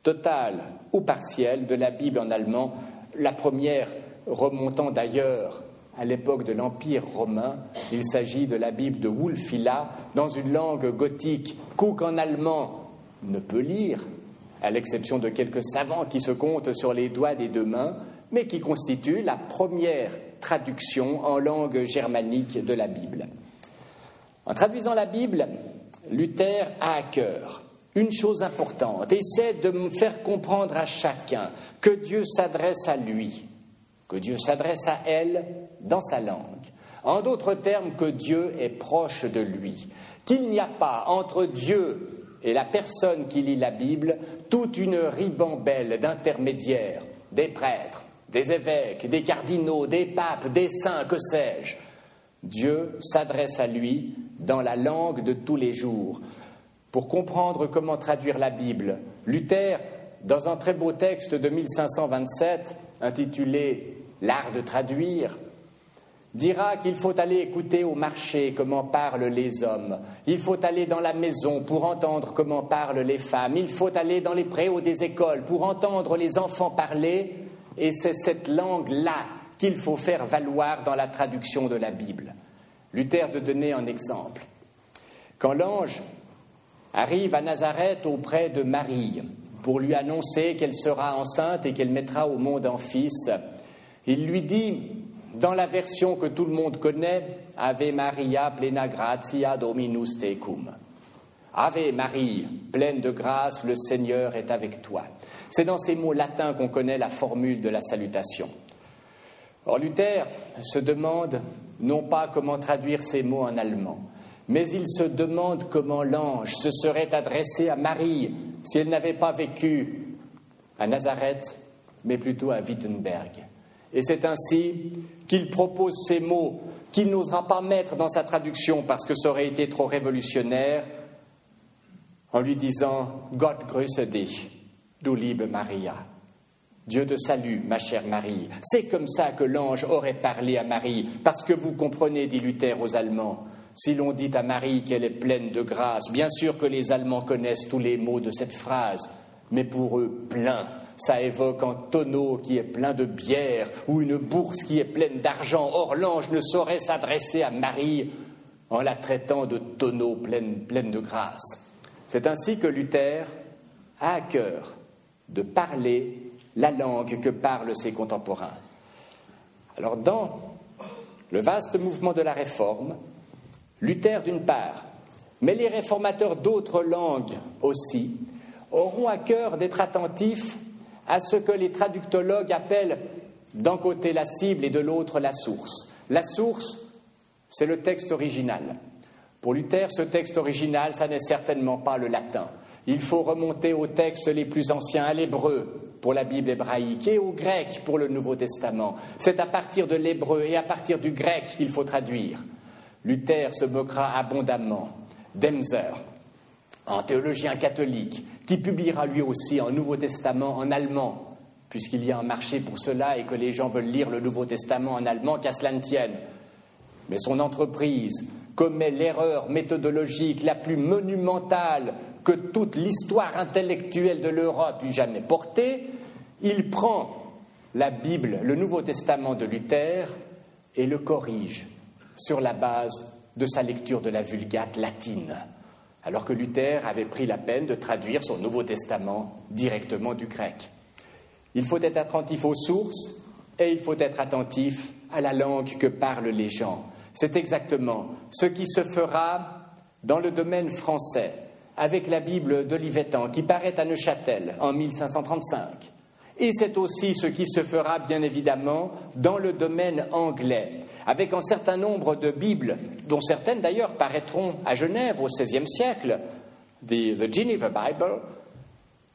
totales ou partielles, de la Bible en allemand, la première remontant d'ailleurs à l'époque de l'Empire romain. Il s'agit de la Bible de Wulfila, dans une langue gothique qu'aucun Allemand ne peut lire, à l'exception de quelques savants qui se comptent sur les doigts des deux mains, mais qui constitue la première traduction en langue germanique de la Bible. En traduisant la Bible, Luther a à cœur une chose importante, essaie de me faire comprendre à chacun que Dieu s'adresse à lui, que Dieu s'adresse à elle dans sa langue. En d'autres termes, que Dieu est proche de lui, qu'il n'y a pas entre Dieu et la personne qui lit la Bible toute une ribambelle d'intermédiaires, des prêtres, des évêques, des cardinaux, des papes, des saints, que sais-je. Dieu s'adresse à lui dans la langue de tous les jours. Pour comprendre comment traduire la Bible, Luther, dans un très beau texte de 1527 intitulé L'art de traduire, dira qu'il faut aller écouter au marché comment parlent les hommes, il faut aller dans la maison pour entendre comment parlent les femmes, il faut aller dans les préaux des écoles pour entendre les enfants parler, et c'est cette langue-là qu'il faut faire valoir dans la traduction de la Bible. Luther de donner un exemple. Quand l'ange arrive à Nazareth auprès de Marie pour lui annoncer qu'elle sera enceinte et qu'elle mettra au monde un fils, il lui dit, dans la version que tout le monde connaît, Ave Maria plena gratia Dominus tecum. Ave Marie, pleine de grâce, le Seigneur est avec toi. C'est dans ces mots latins qu'on connaît la formule de la salutation. Or, Luther se demande non pas comment traduire ces mots en allemand, mais il se demande comment l'ange se serait adressé à Marie si elle n'avait pas vécu à Nazareth, mais plutôt à Wittenberg. Et c'est ainsi qu'il propose ces mots qu'il n'osera pas mettre dans sa traduction parce que ça aurait été trop révolutionnaire, en lui disant Gott grüße dich, du liebe Maria. Dieu te salue, ma chère Marie. C'est comme ça que l'ange aurait parlé à Marie, parce que vous comprenez, dit Luther aux Allemands, si l'on dit à Marie qu'elle est pleine de grâce, bien sûr que les Allemands connaissent tous les mots de cette phrase, mais pour eux, plein, ça évoque un tonneau qui est plein de bière ou une bourse qui est pleine d'argent. Or, l'ange ne saurait s'adresser à Marie en la traitant de tonneau pleine, de grâce. C'est ainsi que Luther a à cœur de parler la langue que parlent ses contemporains. Alors dans le vaste mouvement de la réforme, Luther d'une part, mais les réformateurs d'autres langues aussi, auront à cœur d'être attentifs à ce que les traductologues appellent d'un côté la cible et de l'autre la source. La source, c'est le texte original. Pour Luther, ce texte original, ça n'est certainement pas le latin. Il faut remonter aux textes les plus anciens, à l'hébreu, pour la Bible hébraïque et au grec pour le Nouveau Testament. C'est à partir de l'hébreu et à partir du grec qu'il faut traduire. Luther se moquera abondamment d'Emser, un théologien catholique, qui publiera lui aussi un Nouveau Testament en allemand, puisqu'il y a un marché pour cela et que les gens veulent lire le Nouveau Testament en allemand, qu'à cela ne tienne. Mais son entreprise commet l'erreur méthodologique la plus monumentale que toute l'histoire intellectuelle de l'Europe eût jamais portée, il prend la Bible, le Nouveau Testament de Luther, et le corrige sur la base de sa lecture de la Vulgate latine, alors que Luther avait pris la peine de traduire son Nouveau Testament directement du grec. Il faut être attentif aux sources et il faut être attentif à la langue que parlent les gens. C'est exactement ce qui se fera dans le domaine français avec la Bible d'Olivetan qui paraît à Neuchâtel en 1535. Et c'est aussi ce qui se fera bien évidemment dans le domaine anglais, avec un certain nombre de Bibles, dont certaines d'ailleurs paraîtront à Genève au XVIe siècle, the, Geneva Bible,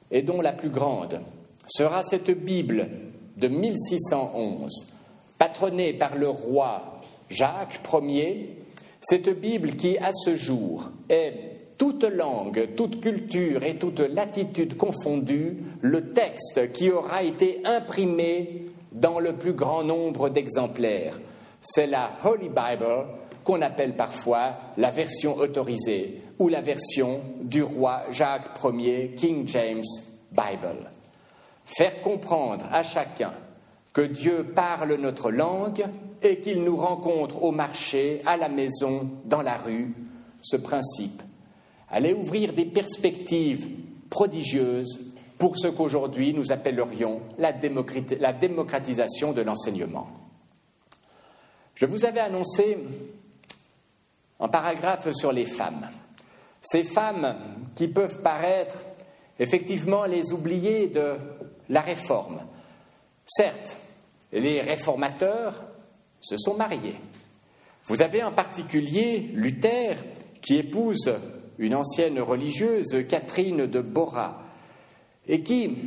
et dont la plus grande sera cette Bible de 1611, patronnée par le roi Jacques Ier, cette Bible qui, à ce jour, est toute langue, toute culture et toute latitude confondue, le texte qui aura été imprimé dans le plus grand nombre d'exemplaires. C'est la Holy Bible qu'on appelle parfois la version autorisée ou la version du roi Jacques Ier, King James Bible. Faire comprendre à chacun que Dieu parle notre langue et qu'il nous rencontre au marché, à la maison, dans la rue, ce principe allait ouvrir des perspectives prodigieuses pour ce qu'aujourd'hui nous appellerions la, démocratisation de l'enseignement. Je vous avais annoncé un paragraphe sur les femmes. Ces femmes qui peuvent paraître effectivement les oubliées de la réforme. Certes, les réformateurs se sont mariés. Vous avez en particulier Luther qui épouse une ancienne religieuse, Catherine de Bora, et qui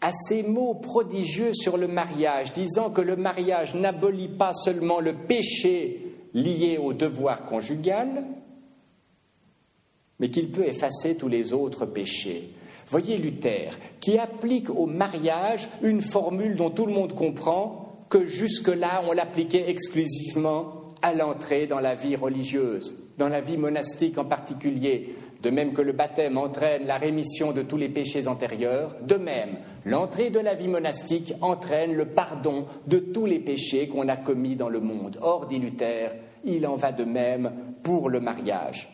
a ces mots prodigieux sur le mariage, disant que le mariage n'abolit pas seulement le péché lié au devoir conjugal, mais qu'il peut effacer tous les autres péchés. Voyez Luther, qui applique au mariage une formule dont tout le monde comprend que jusque-là on l'appliquait exclusivement à l'entrée dans la vie religieuse, dans la vie monastique en particulier. De même que le baptême entraîne la rémission de tous les péchés antérieurs, de même, l'entrée de la vie monastique entraîne le pardon de tous les péchés qu'on a commis dans le monde. Or, dit Luther, il en va de même pour le mariage.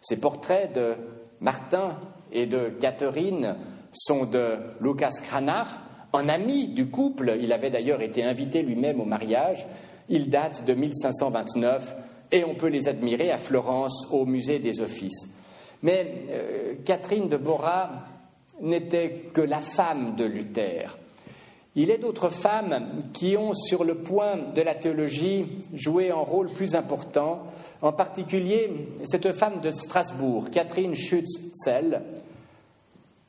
Ces portraits de Martin et de Catherine sont de Lucas Cranach, un ami du couple. Il avait d'ailleurs été invité lui-même au mariage. Il date de 1529 et on peut les admirer à Florence au musée des Offices. Mais euh, Catherine de Bora n'était que la femme de Luther. Il est d'autres femmes qui ont, sur le point de la théologie, joué un rôle plus important, en particulier cette femme de Strasbourg, Catherine Schützel,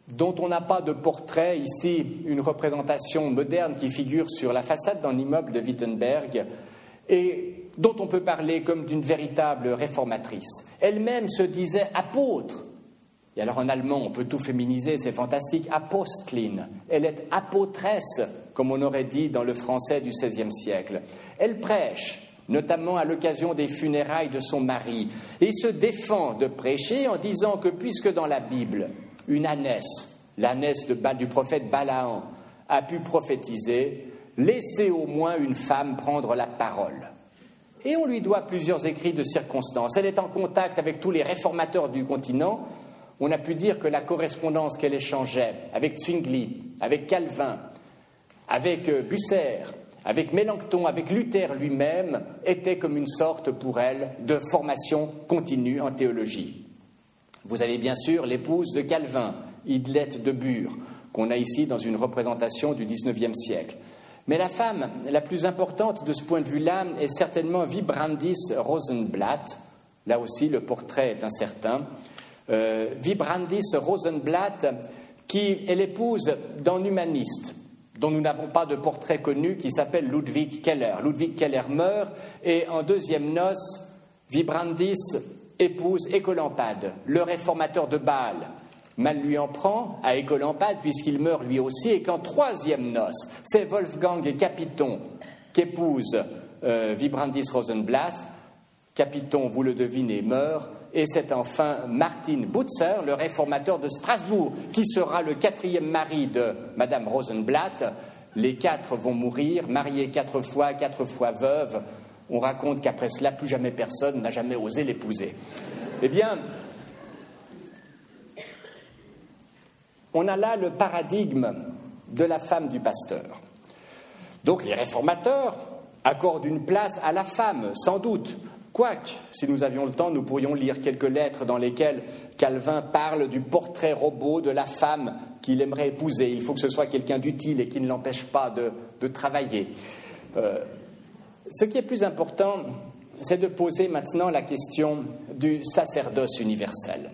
dont on n'a pas de portrait ici, une représentation moderne qui figure sur la façade d'un immeuble de Wittenberg, dont on peut parler comme d'une véritable réformatrice. Elle-même se disait apôtre. Et alors en allemand, on peut tout féminiser, c'est fantastique. Apostlin. Elle est apôtresse, comme on aurait dit dans le français du XVIe siècle. Elle prêche, notamment à l'occasion des funérailles de son mari, et se défend de prêcher en disant que puisque dans la Bible, une ânesse, l'ânesse du prophète Balaam, a pu prophétiser, laissez au moins une femme prendre la parole. Et on lui doit plusieurs écrits de circonstances. Elle est en contact avec tous les réformateurs du continent. On a pu dire que la correspondance qu'elle échangeait avec Zwingli, avec Calvin, avec euh, Busser, avec Mélenchon, avec Luther lui-même, était comme une sorte pour elle de formation continue en théologie. Vous avez bien sûr l'épouse de Calvin, Idlette de Bure, qu'on a ici dans une représentation du XIXe siècle. Mais la femme la plus importante de ce point de vue-là est certainement Vibrandis Rosenblatt. Là aussi, le portrait est incertain. Euh, Vibrandis Rosenblatt, qui est l'épouse d'un humaniste dont nous n'avons pas de portrait connu, qui s'appelle Ludwig Keller. Ludwig Keller meurt et en deuxième noce, Vibrandis épouse Écolampade, le réformateur de Bâle, Mal lui en prend à Écolampade puisqu'il meurt lui aussi, et qu'en troisième noce, c'est Wolfgang et Capiton qu'épouse euh, Vibrandis Rosenblatt. Capiton, vous le devinez, meurt, et c'est enfin Martin Butzer, le réformateur de Strasbourg, qui sera le quatrième mari de Madame Rosenblatt. Les quatre vont mourir, mariés quatre fois, quatre fois veuves. On raconte qu'après cela, plus jamais personne n'a jamais osé l'épouser. Eh bien, on a là le paradigme de la femme du pasteur. Donc les réformateurs accordent une place à la femme, sans doute. Quoique, si nous avions le temps, nous pourrions lire quelques lettres dans lesquelles Calvin parle du portrait robot de la femme qu'il aimerait épouser. Il faut que ce soit quelqu'un d'utile et qui ne l'empêche pas de, travailler. Euh, ce qui est plus important, c'est de poser maintenant la question du sacerdoce universel.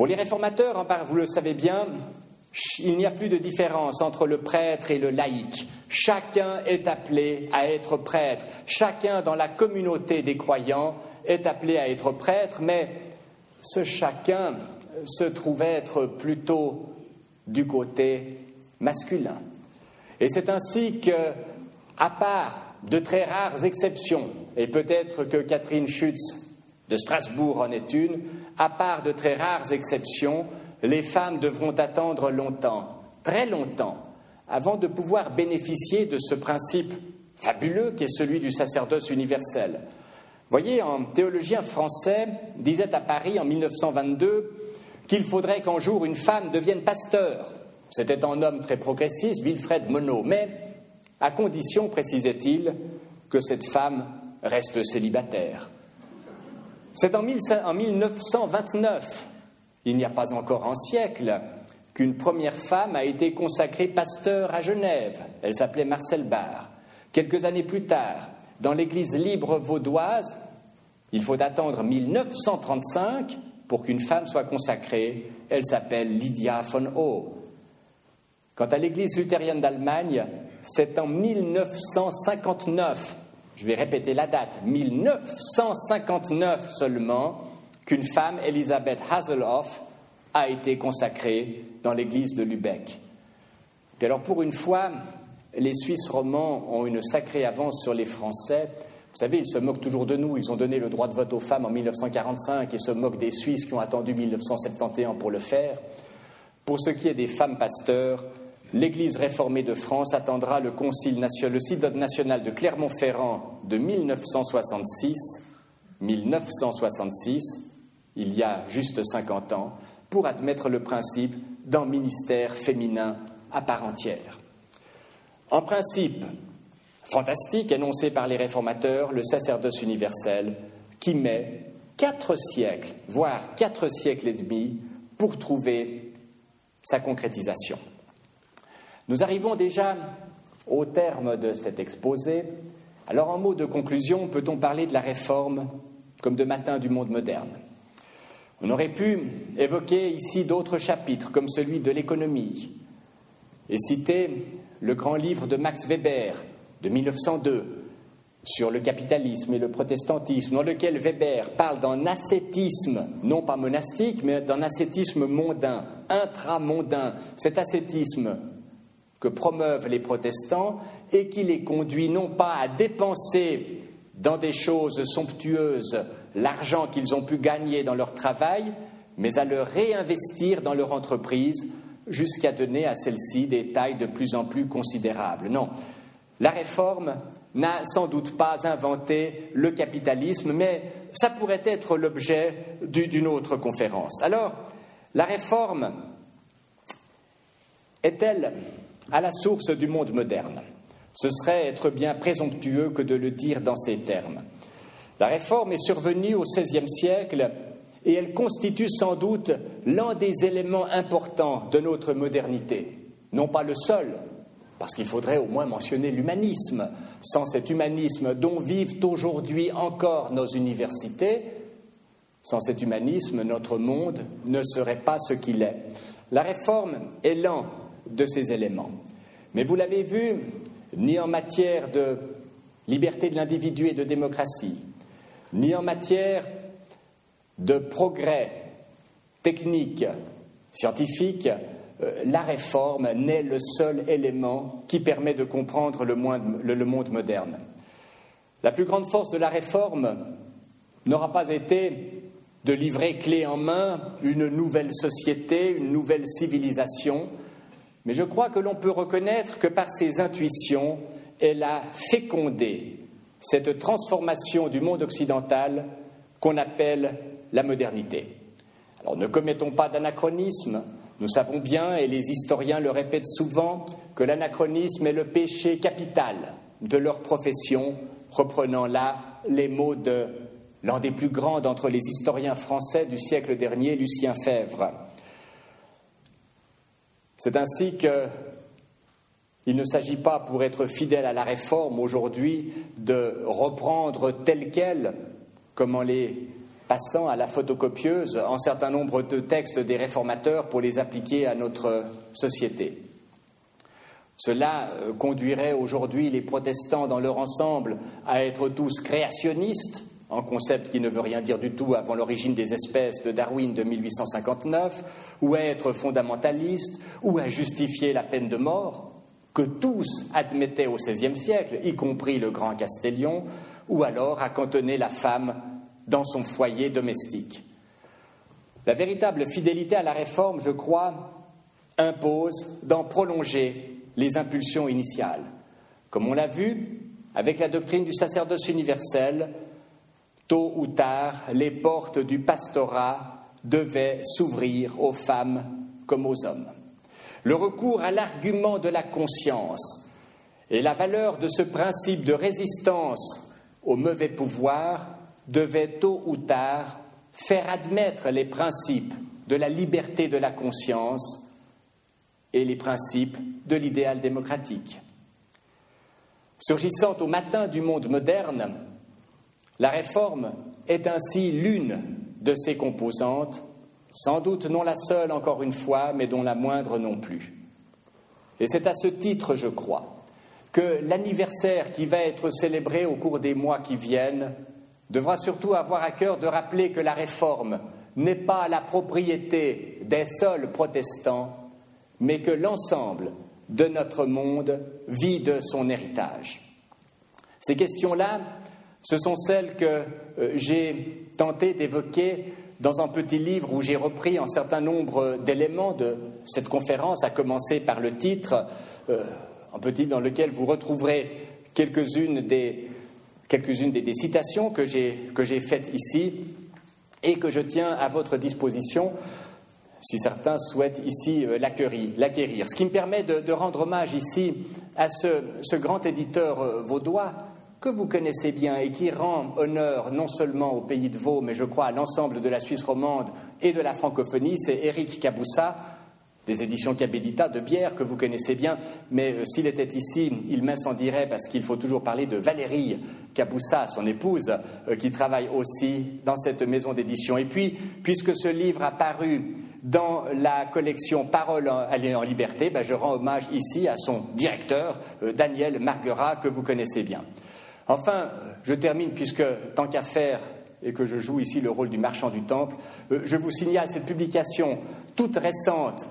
Pour les réformateurs, vous le savez bien, il n'y a plus de différence entre le prêtre et le laïc. Chacun est appelé à être prêtre. Chacun dans la communauté des croyants est appelé à être prêtre, mais ce chacun se trouve être plutôt du côté masculin. Et c'est ainsi que, à part de très rares exceptions, et peut-être que Catherine Schütz de Strasbourg en est une, à part de très rares exceptions, les femmes devront attendre longtemps, très longtemps, avant de pouvoir bénéficier de ce principe fabuleux qui est celui du sacerdoce universel. Voyez, un théologien français disait à Paris en 1922 qu'il faudrait qu'un jour une femme devienne pasteur. C'était un homme très progressiste, Wilfred Monod, mais à condition, précisait-il, que cette femme reste célibataire. C'est en 1929, il n'y a pas encore un siècle, qu'une première femme a été consacrée pasteur à Genève. Elle s'appelait Marcel Barr. Quelques années plus tard, dans l'église libre vaudoise, il faut attendre 1935 pour qu'une femme soit consacrée. Elle s'appelle Lydia von O. Quant à l'église luthérienne d'Allemagne, c'est en 1959, je vais répéter la date, 1959 seulement, qu'une femme, Elisabeth Haselhoff, a été consacrée dans l'église de Lübeck. Et alors pour une fois, les Suisses romands ont une sacrée avance sur les Français. Vous savez, ils se moquent toujours de nous. Ils ont donné le droit de vote aux femmes en 1945 et se moquent des Suisses qui ont attendu 1971 pour le faire. Pour ce qui est des femmes pasteurs, l'Église réformée de France attendra le, concile national, le synode national de Clermont-Ferrand de 1966, 1966, il y a juste 50 ans, pour admettre le principe d'un ministère féminin à part entière. En principe fantastique énoncé par les réformateurs, le sacerdoce universel, qui met quatre siècles, voire quatre siècles et demi, pour trouver sa concrétisation. Nous arrivons déjà au terme de cet exposé. Alors, en mot de conclusion, peut-on parler de la réforme comme de matin du monde moderne? On aurait pu évoquer ici d'autres chapitres, comme celui de l'économie, et citer le grand livre de Max Weber de 1902 sur le capitalisme et le protestantisme, dans lequel Weber parle d'un ascétisme, non pas monastique, mais d'un ascétisme mondain, intramondain, cet ascétisme que promeuvent les protestants et qui les conduit non pas à dépenser dans des choses somptueuses l'argent qu'ils ont pu gagner dans leur travail, mais à le réinvestir dans leur entreprise jusqu'à donner à celle-ci des tailles de plus en plus considérables. Non, la réforme n'a sans doute pas inventé le capitalisme, mais ça pourrait être l'objet d'une autre conférence. Alors, la réforme est-elle à la source du monde moderne Ce serait être bien présomptueux que de le dire dans ces termes. La réforme est survenue au XVIe siècle et elle constitue sans doute l'un des éléments importants de notre modernité. Non pas le seul, parce qu'il faudrait au moins mentionner l'humanisme. Sans cet humanisme dont vivent aujourd'hui encore nos universités, sans cet humanisme, notre monde ne serait pas ce qu'il est. La réforme est l'un de ces éléments. Mais vous l'avez vu, ni en matière de liberté de l'individu et de démocratie, ni en matière de progrès technique, scientifique, euh, la réforme n'est le seul élément qui permet de comprendre le monde moderne. La plus grande force de la réforme n'aura pas été de livrer clé en main une nouvelle société, une nouvelle civilisation, mais je crois que l'on peut reconnaître que par ses intuitions, elle a fécondé cette transformation du monde occidental qu'on appelle la modernité. Alors ne commettons pas d'anachronisme. Nous savons bien, et les historiens le répètent souvent, que l'anachronisme est le péché capital de leur profession, reprenant là les mots de l'un des plus grands d'entre les historiens français du siècle dernier, Lucien Fèvre. C'est ainsi qu'il ne s'agit pas, pour être fidèle à la réforme aujourd'hui, de reprendre tel quel, comme en les passant à la photocopieuse un certain nombre de textes des réformateurs pour les appliquer à notre société. Cela euh, conduirait aujourd'hui les protestants dans leur ensemble à être tous créationnistes, un concept qui ne veut rien dire du tout avant l'origine des espèces de Darwin de 1859, ou à être fondamentaliste, ou à justifier la peine de mort, que tous admettaient au XVIe siècle, y compris le grand Castellion, ou alors à cantonner la femme dans son foyer domestique. La véritable fidélité à la réforme, je crois, impose d'en prolonger les impulsions initiales. Comme on l'a vu, avec la doctrine du sacerdoce universel, Tôt ou tard, les portes du pastorat devaient s'ouvrir aux femmes comme aux hommes. Le recours à l'argument de la conscience Et la valeur de ce principe de résistance au mauvais pouvoir devait tôt ou tard faire admettre les principes de la liberté de la conscience et les principes de l'idéal démocratique. Surgissant au matin du monde moderne, la réforme est ainsi l'une de ses composantes, sans doute non la seule encore une fois, mais dont la moindre non plus. Et c'est à ce titre, je crois, que l'anniversaire qui va être célébré au cours des mois qui viennent devra surtout avoir à cœur de rappeler que la réforme n'est pas la propriété des seuls protestants, mais que l'ensemble de notre monde vit de son héritage. Ces questions-là, ce sont celles que euh, j'ai tenté d'évoquer dans un petit livre où j'ai repris un certain nombre d'éléments de cette conférence, à commencer par le titre, euh, un petit dans lequel vous retrouverez quelques-unes des, citations que j'ai, faites ici et que je tiens à votre disposition si certains souhaitent ici euh, l'acquérir. Ce qui me permet de, rendre hommage ici à ce, grand éditeur vaudois que vous connaissez bien et qui rend honneur non seulement au pays de Vaud, mais je crois à l'ensemble de la Suisse romande et de la francophonie, c'est Éric Caboussa, des éditions Cabedita de bière que vous connaissez bien, mais euh, s'il était ici, il m'incendirait parce qu'il faut toujours parler de Valérie Caboussa, son épouse, qui travaille aussi dans cette maison d'édition. Et puis, puisque ce livre a paru dans la collection Parole en, liberté, ben, je rends hommage ici à son directeur, euh, Daniel Marguerat, que vous connaissez bien. Enfin, je termine, puisque tant qu'à faire et que je joue ici le rôle du marchand du temple, euh, je vous signale cette publication toute récente,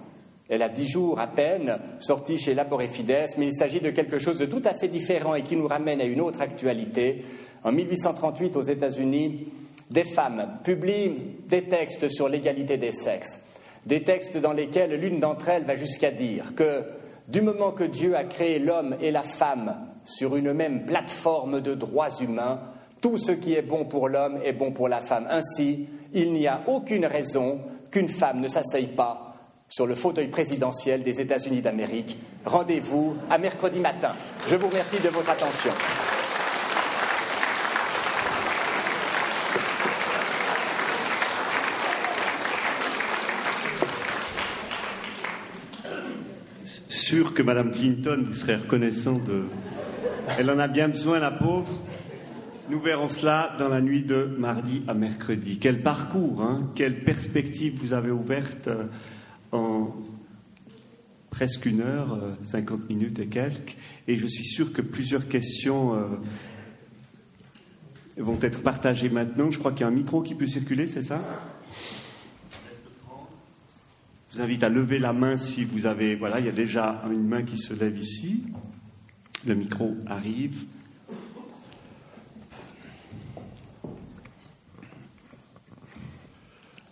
elle a dix jours à peine, sortie chez Labor Fides, mais il s'agit de quelque chose de tout à fait différent et qui nous ramène à une autre actualité. En 1838, aux États-Unis, des femmes publient des textes sur l'égalité des sexes des textes dans lesquels l'une d'entre elles va jusqu'à dire que du moment que Dieu a créé l'homme et la femme sur une même plateforme de droits humains, tout ce qui est bon pour l'homme est bon pour la femme. Ainsi, il n'y a aucune raison qu'une femme ne s'asseye pas sur le fauteuil présidentiel des États-Unis d'Amérique. Rendez-vous à mercredi matin. Je vous remercie de votre attention.
sûr que Mme Clinton vous serait reconnaissant de. Elle en a bien besoin, la pauvre. Nous verrons cela dans la nuit de mardi à mercredi. Quel parcours, hein quelle perspective vous avez ouverte euh, en presque une heure, 50 euh, minutes et quelques. Et je suis sûr que plusieurs questions euh, vont être partagées maintenant. Je crois qu'il y a un micro qui peut circuler, c'est ça? Je vous invite à lever la main si vous avez. Voilà, il y a déjà une main qui se lève ici. Le micro arrive.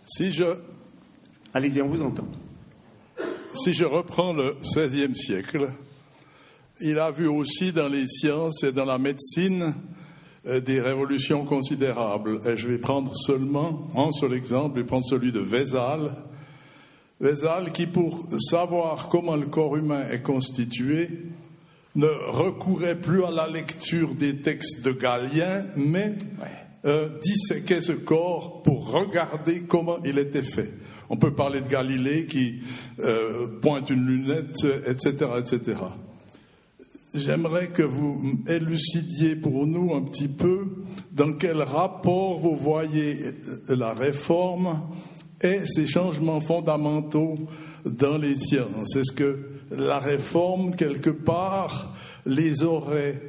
Si je.
Allez-y, on vous entend.
Si je reprends le XVIe siècle, il a vu aussi dans les sciences et dans la médecine euh, des révolutions considérables. Et je vais prendre seulement un seul exemple, je vais prendre celui de Vézal, Vézal qui, pour savoir comment le corps humain est constitué, ne recourait plus à la lecture des textes de Galien, mais euh, disséquait ce corps pour regarder comment il était fait. On peut parler de Galilée qui euh, pointe une lunette, etc., etc. J'aimerais que vous élucidiez pour nous un petit peu dans quel rapport vous voyez la réforme et ces changements fondamentaux dans les sciences Est-ce que la réforme, quelque part, les aurait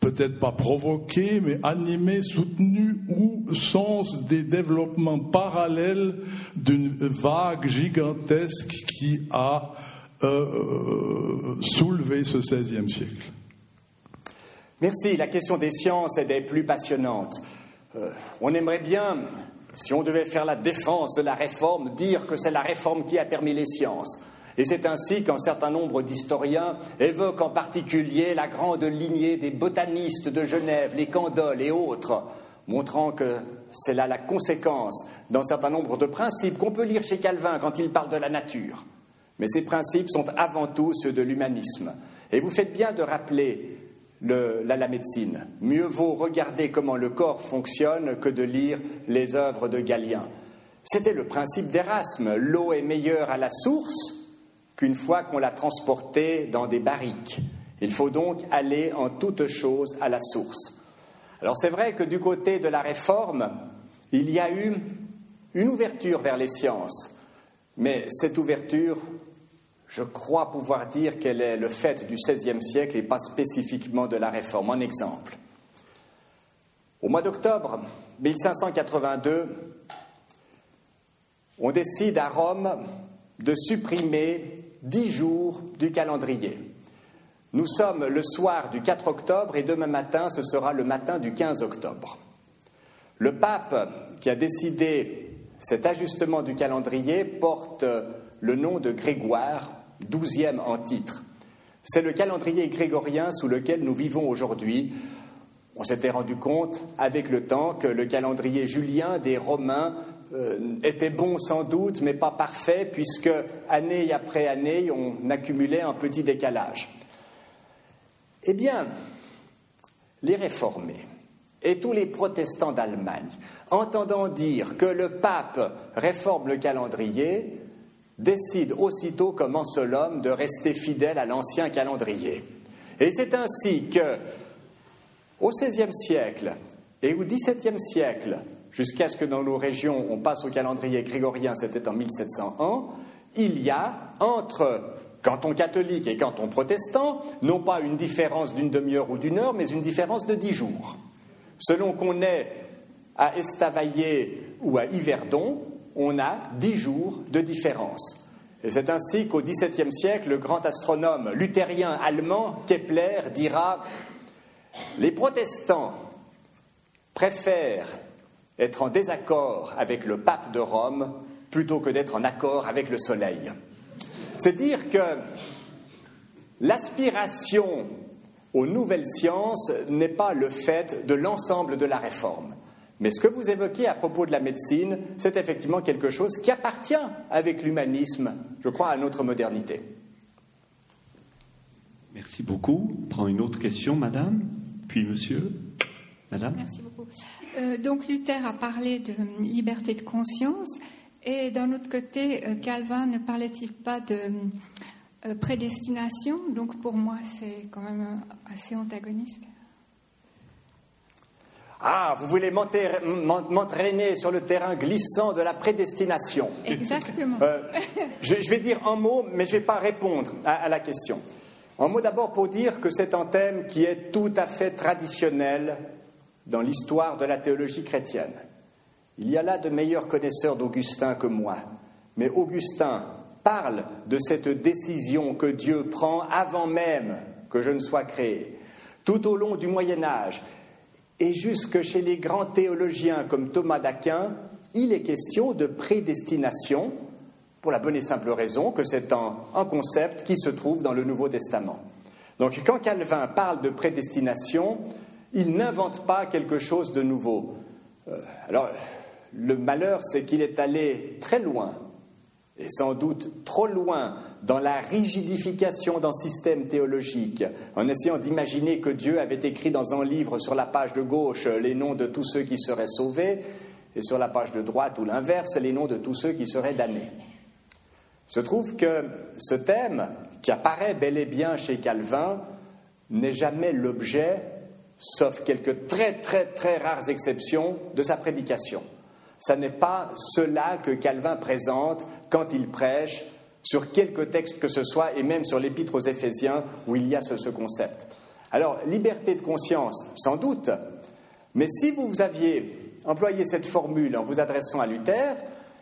peut-être pas provoqués, mais animés, soutenus, ou sont des développements parallèles d'une vague gigantesque qui a euh, soulevé ce XVIe siècle
Merci. La question des sciences est des plus passionnantes. Euh, on aimerait bien si on devait faire la défense de la réforme, dire que c'est la réforme qui a permis les sciences. Et c'est ainsi qu'un certain nombre d'historiens évoquent en particulier la grande lignée des botanistes de Genève, les Candoles et autres, montrant que c'est là la conséquence d'un certain nombre de principes qu'on peut lire chez Calvin quand il parle de la nature. Mais ces principes sont avant tout ceux de l'humanisme. Et vous faites bien de rappeler la, médecine. Mieux vaut regarder comment le corps fonctionne que de lire les œuvres de Galien. C'était le principe d'Erasme. L'eau est meilleure à la source qu'une fois qu'on l'a transportée dans des barriques. Il faut donc aller en toute chose à la source. Alors c'est vrai que du côté de la réforme, il y a eu une ouverture vers les sciences, mais cette ouverture je crois pouvoir dire qu'elle est le fait du XVIe siècle et pas spécifiquement de la Réforme. En exemple, au mois d'octobre 1582, on décide à Rome de supprimer dix jours du calendrier. Nous sommes le soir du 4 octobre et demain matin, ce sera le matin du 15 octobre. Le pape qui a décidé cet ajustement du calendrier porte le nom de Grégoire, douzième en titre. C'est le calendrier grégorien sous lequel nous vivons aujourd'hui. On s'était rendu compte avec le temps que le calendrier julien des Romains euh, était bon sans doute, mais pas parfait, puisque année après année, on accumulait un petit décalage. Eh bien, les réformés et tous les protestants d'Allemagne, entendant dire que le pape réforme le calendrier, décide aussitôt, comme un seul homme, de rester fidèle à l'ancien calendrier. Et c'est ainsi que, au XVIe siècle et au XVIIe siècle, jusqu'à ce que dans nos régions on passe au calendrier grégorien, c'était en 1701, il y a entre canton catholique et canton protestant, non pas une différence d'une demi-heure ou d'une heure, mais une différence de dix jours. Selon qu'on est à Estavayer ou à Yverdon, on a dix jours de différence. Et c'est ainsi qu'au XVIIe siècle, le grand astronome luthérien allemand Kepler dira Les protestants préfèrent être en désaccord avec le pape de Rome plutôt que d'être en accord avec le soleil. C'est dire que l'aspiration aux nouvelles sciences n'est pas le fait de l'ensemble de la réforme. Mais ce que vous évoquez à propos de la médecine, c'est effectivement quelque chose qui appartient avec l'humanisme, je crois, à notre modernité.
Merci beaucoup. Prends une autre question, madame, puis monsieur. Madame
Merci beaucoup. Euh, donc Luther a parlé de liberté de conscience, et d'un autre côté, euh, Calvin ne parlait-il pas de euh, prédestination? Donc pour moi, c'est quand même assez antagoniste.
Ah, vous voulez m'entraîner sur le terrain glissant de la prédestination.
Exactement.
Euh, je, vais dire un mot, mais je ne vais pas répondre à, la question. Un mot d'abord pour dire que c'est un thème qui est tout à fait traditionnel dans l'histoire de la théologie chrétienne. Il y a là de meilleurs connaisseurs d'Augustin que moi, mais Augustin parle de cette décision que Dieu prend avant même que je ne sois créé. Tout au long du Moyen Âge, et jusque chez les grands théologiens comme Thomas d'Aquin, il est question de prédestination, pour la bonne et simple raison que c'est un, concept qui se trouve dans le Nouveau Testament. Donc quand Calvin parle de prédestination, il n'invente pas quelque chose de nouveau. Euh, alors, le malheur, c'est qu'il est allé très loin, et sans doute trop loin, dans la rigidification d'un système théologique, en essayant d'imaginer que Dieu avait écrit dans un livre sur la page de gauche les noms de tous ceux qui seraient sauvés, et sur la page de droite ou l'inverse, les noms de tous ceux qui seraient damnés. Il se trouve que ce thème, qui apparaît bel et bien chez Calvin, n'est jamais l'objet, sauf quelques très très très rares exceptions, de sa prédication. Ce n'est pas cela que Calvin présente quand il prêche sur quelques textes que ce soit, et même sur l'épître aux Éphésiens où il y a ce, concept. Alors, liberté de conscience, sans doute, mais si vous aviez employé cette formule en vous adressant à Luther,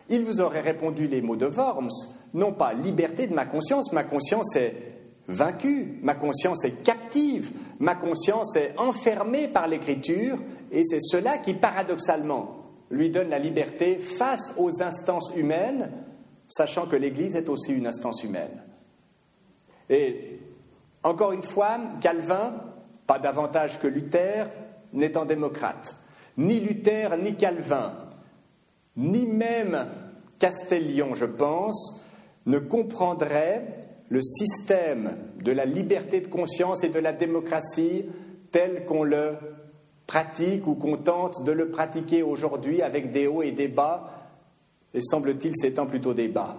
il vous aurait répondu les mots de Worms, non pas liberté de ma conscience, ma conscience est vaincue, ma conscience est captive, ma conscience est enfermée par l'écriture, et c'est cela qui, paradoxalement, lui donne la liberté face aux instances humaines sachant que l'Église est aussi une instance humaine. Et encore une fois, Calvin, pas davantage que Luther, un démocrate. Ni Luther, ni Calvin, ni même Castellion, je pense, ne comprendraient le système de la liberté de conscience et de la démocratie tel qu'on le pratique ou qu'on tente de le pratiquer aujourd'hui avec des hauts et des bas, et semble-t-il s'étend plutôt des bas.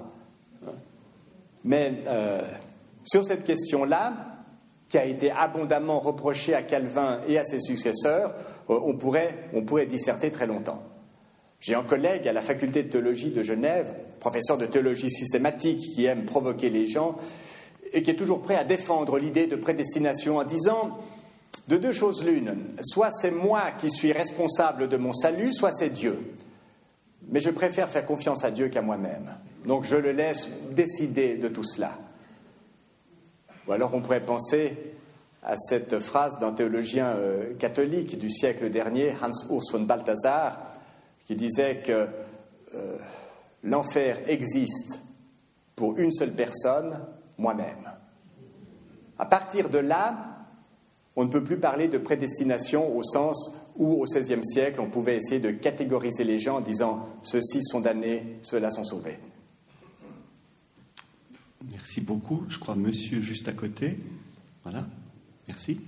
Mais euh, sur cette question-là, qui a été abondamment reprochée à Calvin et à ses successeurs, euh, on, pourrait, on pourrait disserter très longtemps. J'ai un collègue à la faculté de théologie de Genève, professeur de théologie systématique, qui aime provoquer les gens et qui est toujours prêt à défendre l'idée de prédestination en disant de deux choses l'une, soit c'est moi qui suis responsable de mon salut, soit c'est Dieu. Mais je préfère faire confiance à Dieu qu'à moi-même. Donc je le laisse décider de tout cela. Ou alors on pourrait penser à cette phrase d'un théologien euh, catholique du siècle dernier, Hans Urs von Balthasar, qui disait que euh, l'enfer existe pour une seule personne, moi-même. À partir de là, on ne peut plus parler de prédestination au sens où, au XVIe siècle, on pouvait essayer de catégoriser les gens en disant ceux-ci sont damnés, ceux-là sont sauvés.
Merci beaucoup. Je crois monsieur juste à côté. Voilà. Merci.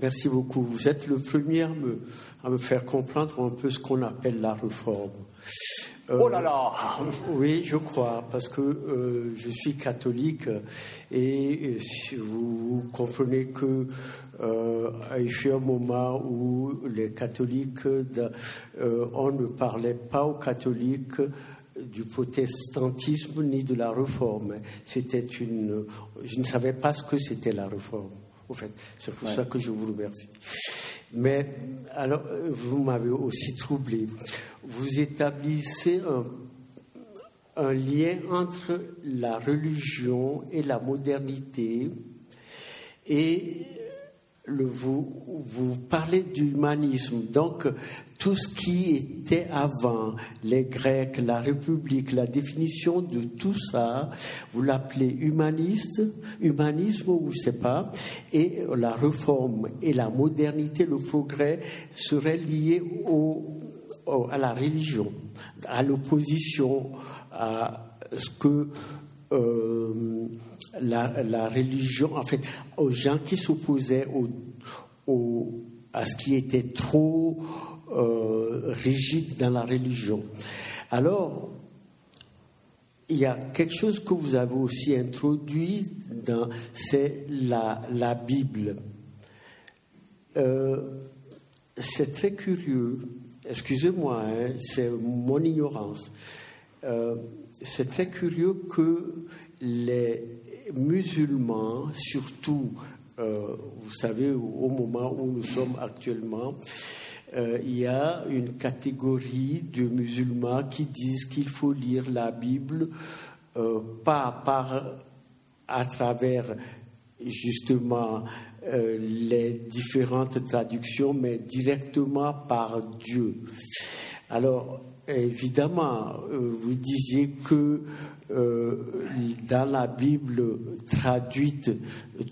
Merci beaucoup. Vous êtes le premier à me, à me faire comprendre un peu ce qu'on appelle la réforme.
Euh, oh là là
Oui, je crois, parce que euh, je suis catholique et, vous, comprenez que euh, il fut un moment où les catholiques, on ne parlait pas aux catholiques du protestantisme ni de la réforme. C'était une, je ne savais pas ce que c'était la réforme. Au fait, c'est pour ça que je vous remercie. Mais alors, vous m'avez aussi troublé. Vous établissez un, lien entre la religion et la modernité et vous, vous parlez d'humanisme. Donc, tout ce qui était avant, les Grecs, la République, la définition de tout ça, vous l'appelez humaniste, humanisme ou je sais pas, et la réforme et la modernité, le progrès seraient liés au, à la religion, à l'opposition à ce que euh, la, religion, en fait, aux gens qui s'opposaient à ce qui était trop euh, rigide dans la religion. Alors, il y a quelque chose que vous avez aussi introduit c'est la, la Bible. Euh, c'est très curieux. Excusez-moi, hein, c'est mon ignorance. C'est très curieux que les musulmans, surtout, euh, vous savez, au moment où nous sommes actuellement, euh, il y a une catégorie de musulmans qui disent qu'il faut lire la Bible euh, pas par, à travers justement les différentes traductions, mais directement par Dieu. Alors, Évidemment, euh, vous disiez que euh, dans la Bible traduite,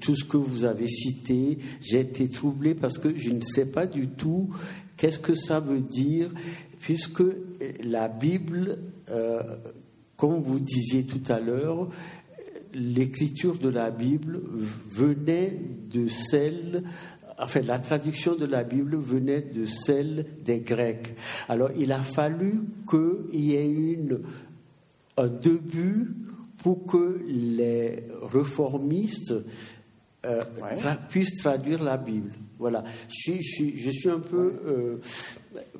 tout ce que vous avez cité, j'ai été troublé parce que je ne sais pas du tout qu'est-ce que ça veut dire, puisque la Bible, euh, comme vous disiez tout à l'heure, l'écriture de la Bible venait de celle enfin, la traduction de la Bible venait de celle des Grecs. Alors, il a fallu qu'il y ait une, un début pour que les réformistes euh, puissent traduire la Bible. Voilà. Je suis, je suis, un peu euh,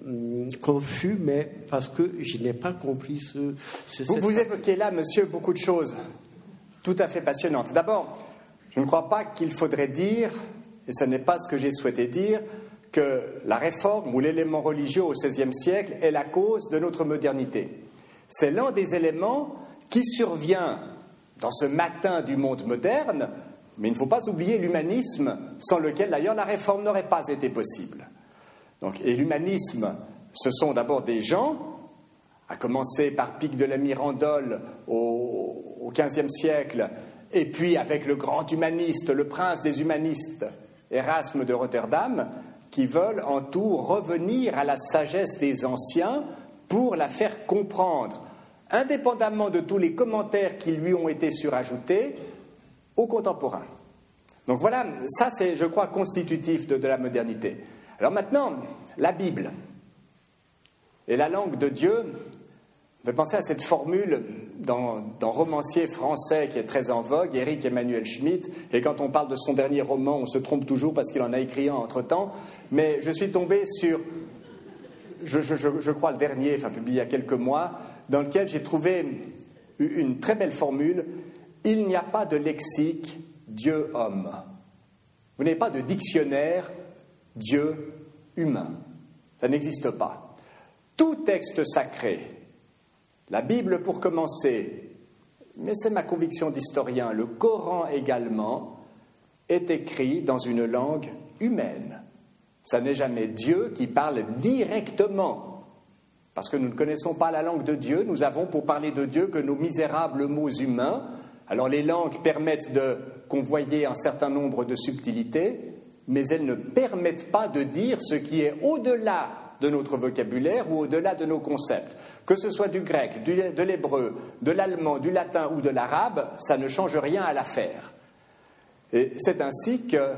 hum, confus, mais parce que je n'ai pas compris ce. ce
vous, vous évoquez là, monsieur, beaucoup de choses tout à fait passionnantes. D'abord, je ne crois pas qu'il faudrait dire et ce n'est pas ce que j'ai souhaité dire, que la réforme ou l'élément religieux au XVIe siècle est la cause de notre modernité. C'est l'un des éléments qui survient dans ce matin du monde moderne, mais il ne faut pas oublier l'humanisme, sans lequel d'ailleurs la réforme n'aurait pas été possible. Donc, et l'humanisme, ce sont d'abord des gens, à commencer par Pic de la Mirandole au XVe siècle, et puis avec le grand humaniste, le prince des humanistes, Erasme de Rotterdam, qui veulent en tout revenir à la sagesse des anciens pour la faire comprendre, indépendamment de tous les commentaires qui lui ont été surajoutés, aux contemporains. Donc voilà, ça c'est, je crois, constitutif de, la modernité. Alors maintenant, la Bible et la langue de Dieu, vais penser à cette formule dans, romancier français qui est très en vogue, Éric Emmanuel Schmitt, et quand on parle de son dernier roman, on se trompe toujours parce qu'il en a écrit un entre-temps, mais je suis tombé sur, je crois le dernier, enfin publié il y a quelques mois, dans lequel j'ai trouvé une très belle formule, il n'y a pas de lexique Dieu-homme. Vous n'avez pas de dictionnaire Dieu-humain. Ça n'existe pas. Tout texte sacré, la Bible pour commencer, mais c'est ma conviction d'historien, le Coran également, est écrit dans une langue humaine. Ça n'est jamais Dieu qui parle directement. Parce que nous ne connaissons pas la langue de Dieu, nous avons pour parler de Dieu que nos misérables mots humains, alors les langues permettent de convoyer un certain nombre de subtilités, mais elles ne permettent pas de dire ce qui est au-delà de notre vocabulaire ou au-delà de nos concepts. Que ce soit du grec, de l'hébreu, de l'allemand, du latin ou de l'arabe, ça ne change rien à l'affaire. Et c'est ainsi que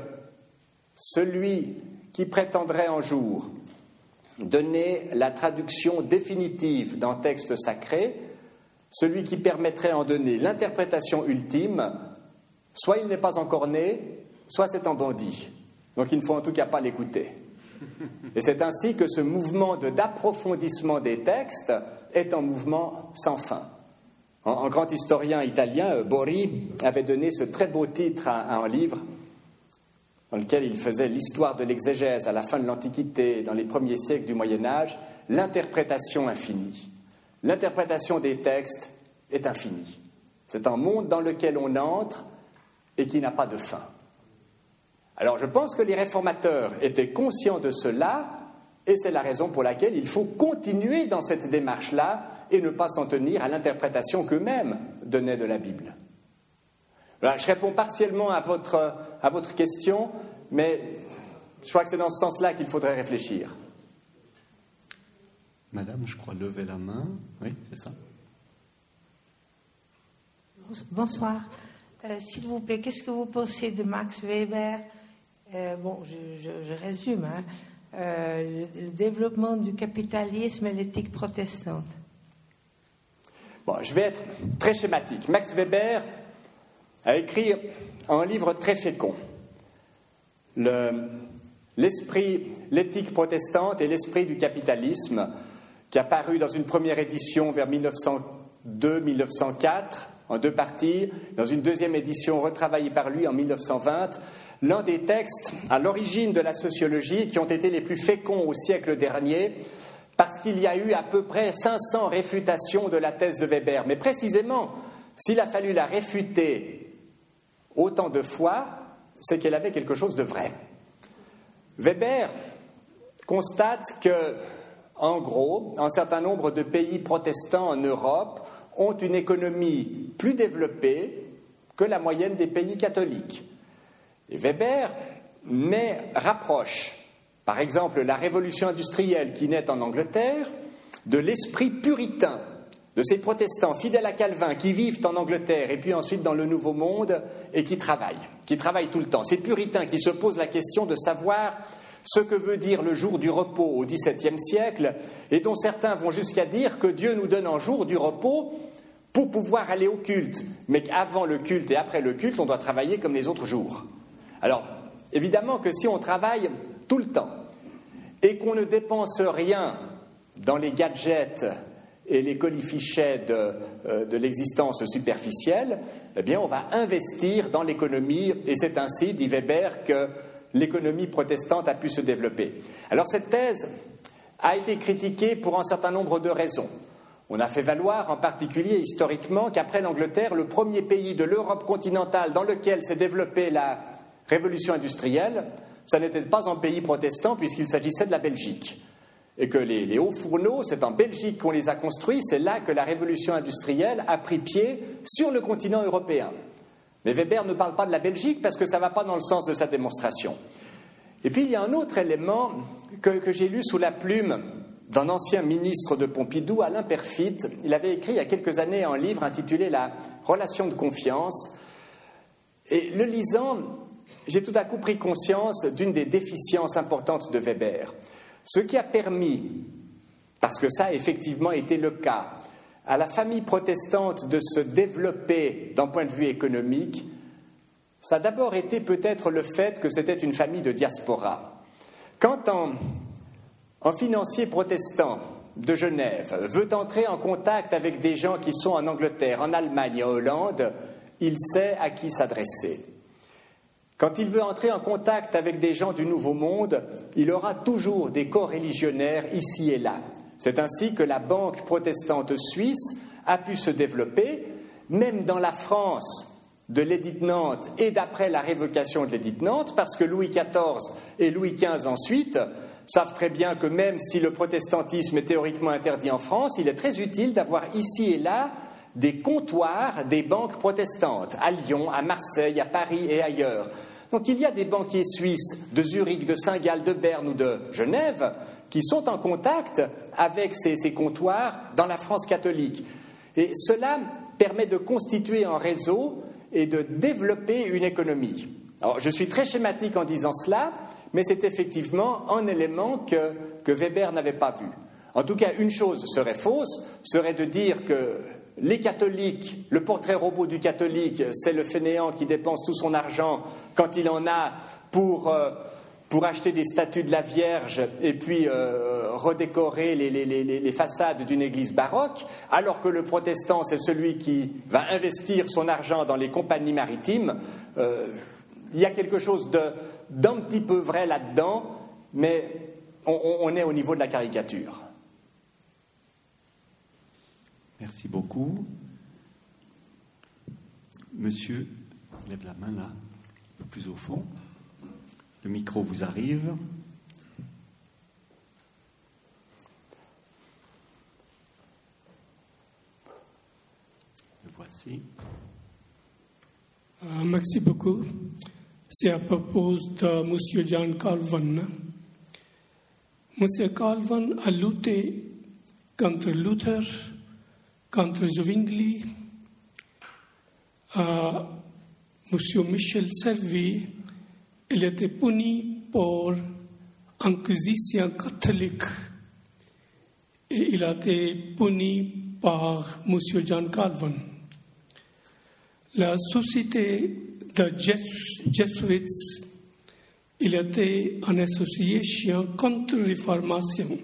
celui qui prétendrait un jour donner la traduction définitive d'un texte sacré celui qui permettrait en donner l'interprétation ultime, soit il n'est pas encore né, soit c'est un bandit. Donc il ne faut en tout cas pas l'écouter. Et c'est ainsi que ce mouvement d'approfondissement des textes est un mouvement sans fin. Un, grand historien italien, euh, Bori, avait donné ce très beau titre à un livre dans lequel il faisait l'histoire de l'exégèse à la fin de l'Antiquité, dans les premiers siècles du Moyen Âge, l'interprétation infinie. L'interprétation des textes est infinie. C'est un monde dans lequel on entre et qui n'a pas de fin. Alors je pense que les réformateurs étaient conscients de cela et c'est la raison pour laquelle il faut continuer dans cette démarche-là et ne pas s'en tenir à l'interprétation qu'eux-mêmes donnaient de la Bible. je réponds partiellement à votre, à votre question, mais je crois que c'est dans ce sens-là qu'il faudrait réfléchir.
Madame, je crois, lever la main. Oui, c'est ça.
Bonsoir. Euh, s'il vous plaît, qu'est-ce que vous pensez de Max Weber? Euh, Bon, je, résume. Hein. Euh, le, développement du capitalisme et l'éthique protestante.
Bon, je vais être très schématique. Max Weber a écrit un livre très fécond. L'esprit, l'éthique protestante et l'esprit du capitalisme qui a paru dans une première édition vers 1902-1904 en deux parties, dans une deuxième édition retravaillée par lui en 1920, l'un des textes à l'origine de la sociologie qui ont été les plus féconds au siècle dernier, parce qu'il y a eu à peu près 500 réfutations de la thèse de Weber. Mais précisément, s'il a fallu la réfuter autant de fois, c'est qu'elle avait quelque chose de vrai. Weber constate que en gros, un certain nombre de pays protestants en Europe ont une économie plus développée que la moyenne des pays catholiques. Weber rapproche, par exemple, la révolution industrielle qui naît en Angleterre de l'esprit puritain de ces protestants fidèles à Calvin qui vivent en Angleterre et puis ensuite dans le Nouveau Monde et qui travaillent, qui travaillent tout le temps. Ces puritains qui se posent la question de savoir ce que veut dire le jour du repos au XVIIe siècle, et dont certains vont jusqu'à dire que Dieu nous donne un jour du repos pour pouvoir aller au culte, mais qu'avant le culte et après le culte, on doit travailler comme les autres jours. Alors, évidemment que si on travaille tout le temps et qu'on ne dépense rien dans les gadgets et les colifichets de, euh, de l'existence superficielle, eh bien, on va investir dans l'économie, et c'est ainsi, dit Weber, que l'économie protestante a pu se développer. Alors cette thèse a été critiquée pour un certain nombre de raisons. On a fait valoir en particulier historiquement qu'après l'Angleterre, le premier pays de l'Europe continentale dans lequel s'est développée la révolution industrielle, ça n'était pas un pays protestant puisqu'il s'agissait de la Belgique. Et que les, hauts fourneaux, c'est en Belgique qu'on les a construits, c'est là que la révolution industrielle a pris pied sur le continent européen. Mais Weber ne parle pas de la Belgique parce que ça ne va pas dans le sens de sa démonstration. Et puis il y a un autre élément que, j'ai lu sous la plume d'un ancien ministre de Pompidou, Alain Perfit. Il avait écrit il y a quelques années un livre intitulé La relation de confiance. Et le lisant, j'ai tout à coup pris conscience d'une des déficiences importantes de Weber. Ce qui a permis, parce que ça a effectivement été le cas, à la famille protestante de se développer d'un point de vue économique, ça a d'abord été peut-être le fait que c'était une famille de diaspora. Quand un, financier protestant de Genève veut entrer en contact avec des gens qui sont en Angleterre, en Allemagne, en Hollande, il sait à qui s'adresser. Quand il veut entrer en contact avec des gens du Nouveau Monde, il aura toujours des corps religionnaires ici et là. C'est ainsi que la banque protestante suisse a pu se développer, même dans la France de l'édit Nantes et d'après la révocation de l'édit Nantes, parce que Louis XIV et Louis XV ensuite savent très bien que même si le protestantisme est théoriquement interdit en France, il est très utile d'avoir ici et là des comptoirs des banques protestantes, à Lyon, à Marseille, à Paris et ailleurs. Donc il y a des banquiers suisses de Zurich, de Saint-Gall, de Berne ou de Genève qui sont en contact avec ces, comptoirs dans la France catholique. Et cela permet de constituer un réseau et de développer une économie. Alors, je suis très schématique en disant cela, mais c'est effectivement un élément que, que Weber n'avait pas vu. En tout cas, une chose serait fausse, serait de dire que les catholiques, le portrait robot du catholique, c'est le fainéant qui dépense tout son argent quand il en a pour, euh, acheter des statues de la Vierge et puis euh, redécorer les, façades d'une église baroque, alors que le protestant, c'est celui qui va investir son argent dans les compagnies maritimes. Euh, il y a quelque chose d'un petit peu vrai là-dedans, mais on est au niveau de la caricature.
Merci beaucoup. Monsieur, lève la main là, plus au fond. Le micro vous arrive. Le voici.
Euh, merci beaucoup. C'est à propos de M. John Calvin. M. Calvin a lutté contre Luther contre Zwingli, M. Michel Servi, il était puni pour inquisition catholique et il a été puni par M. John Calvin. La société de Jesuits, il était en association contre réformation.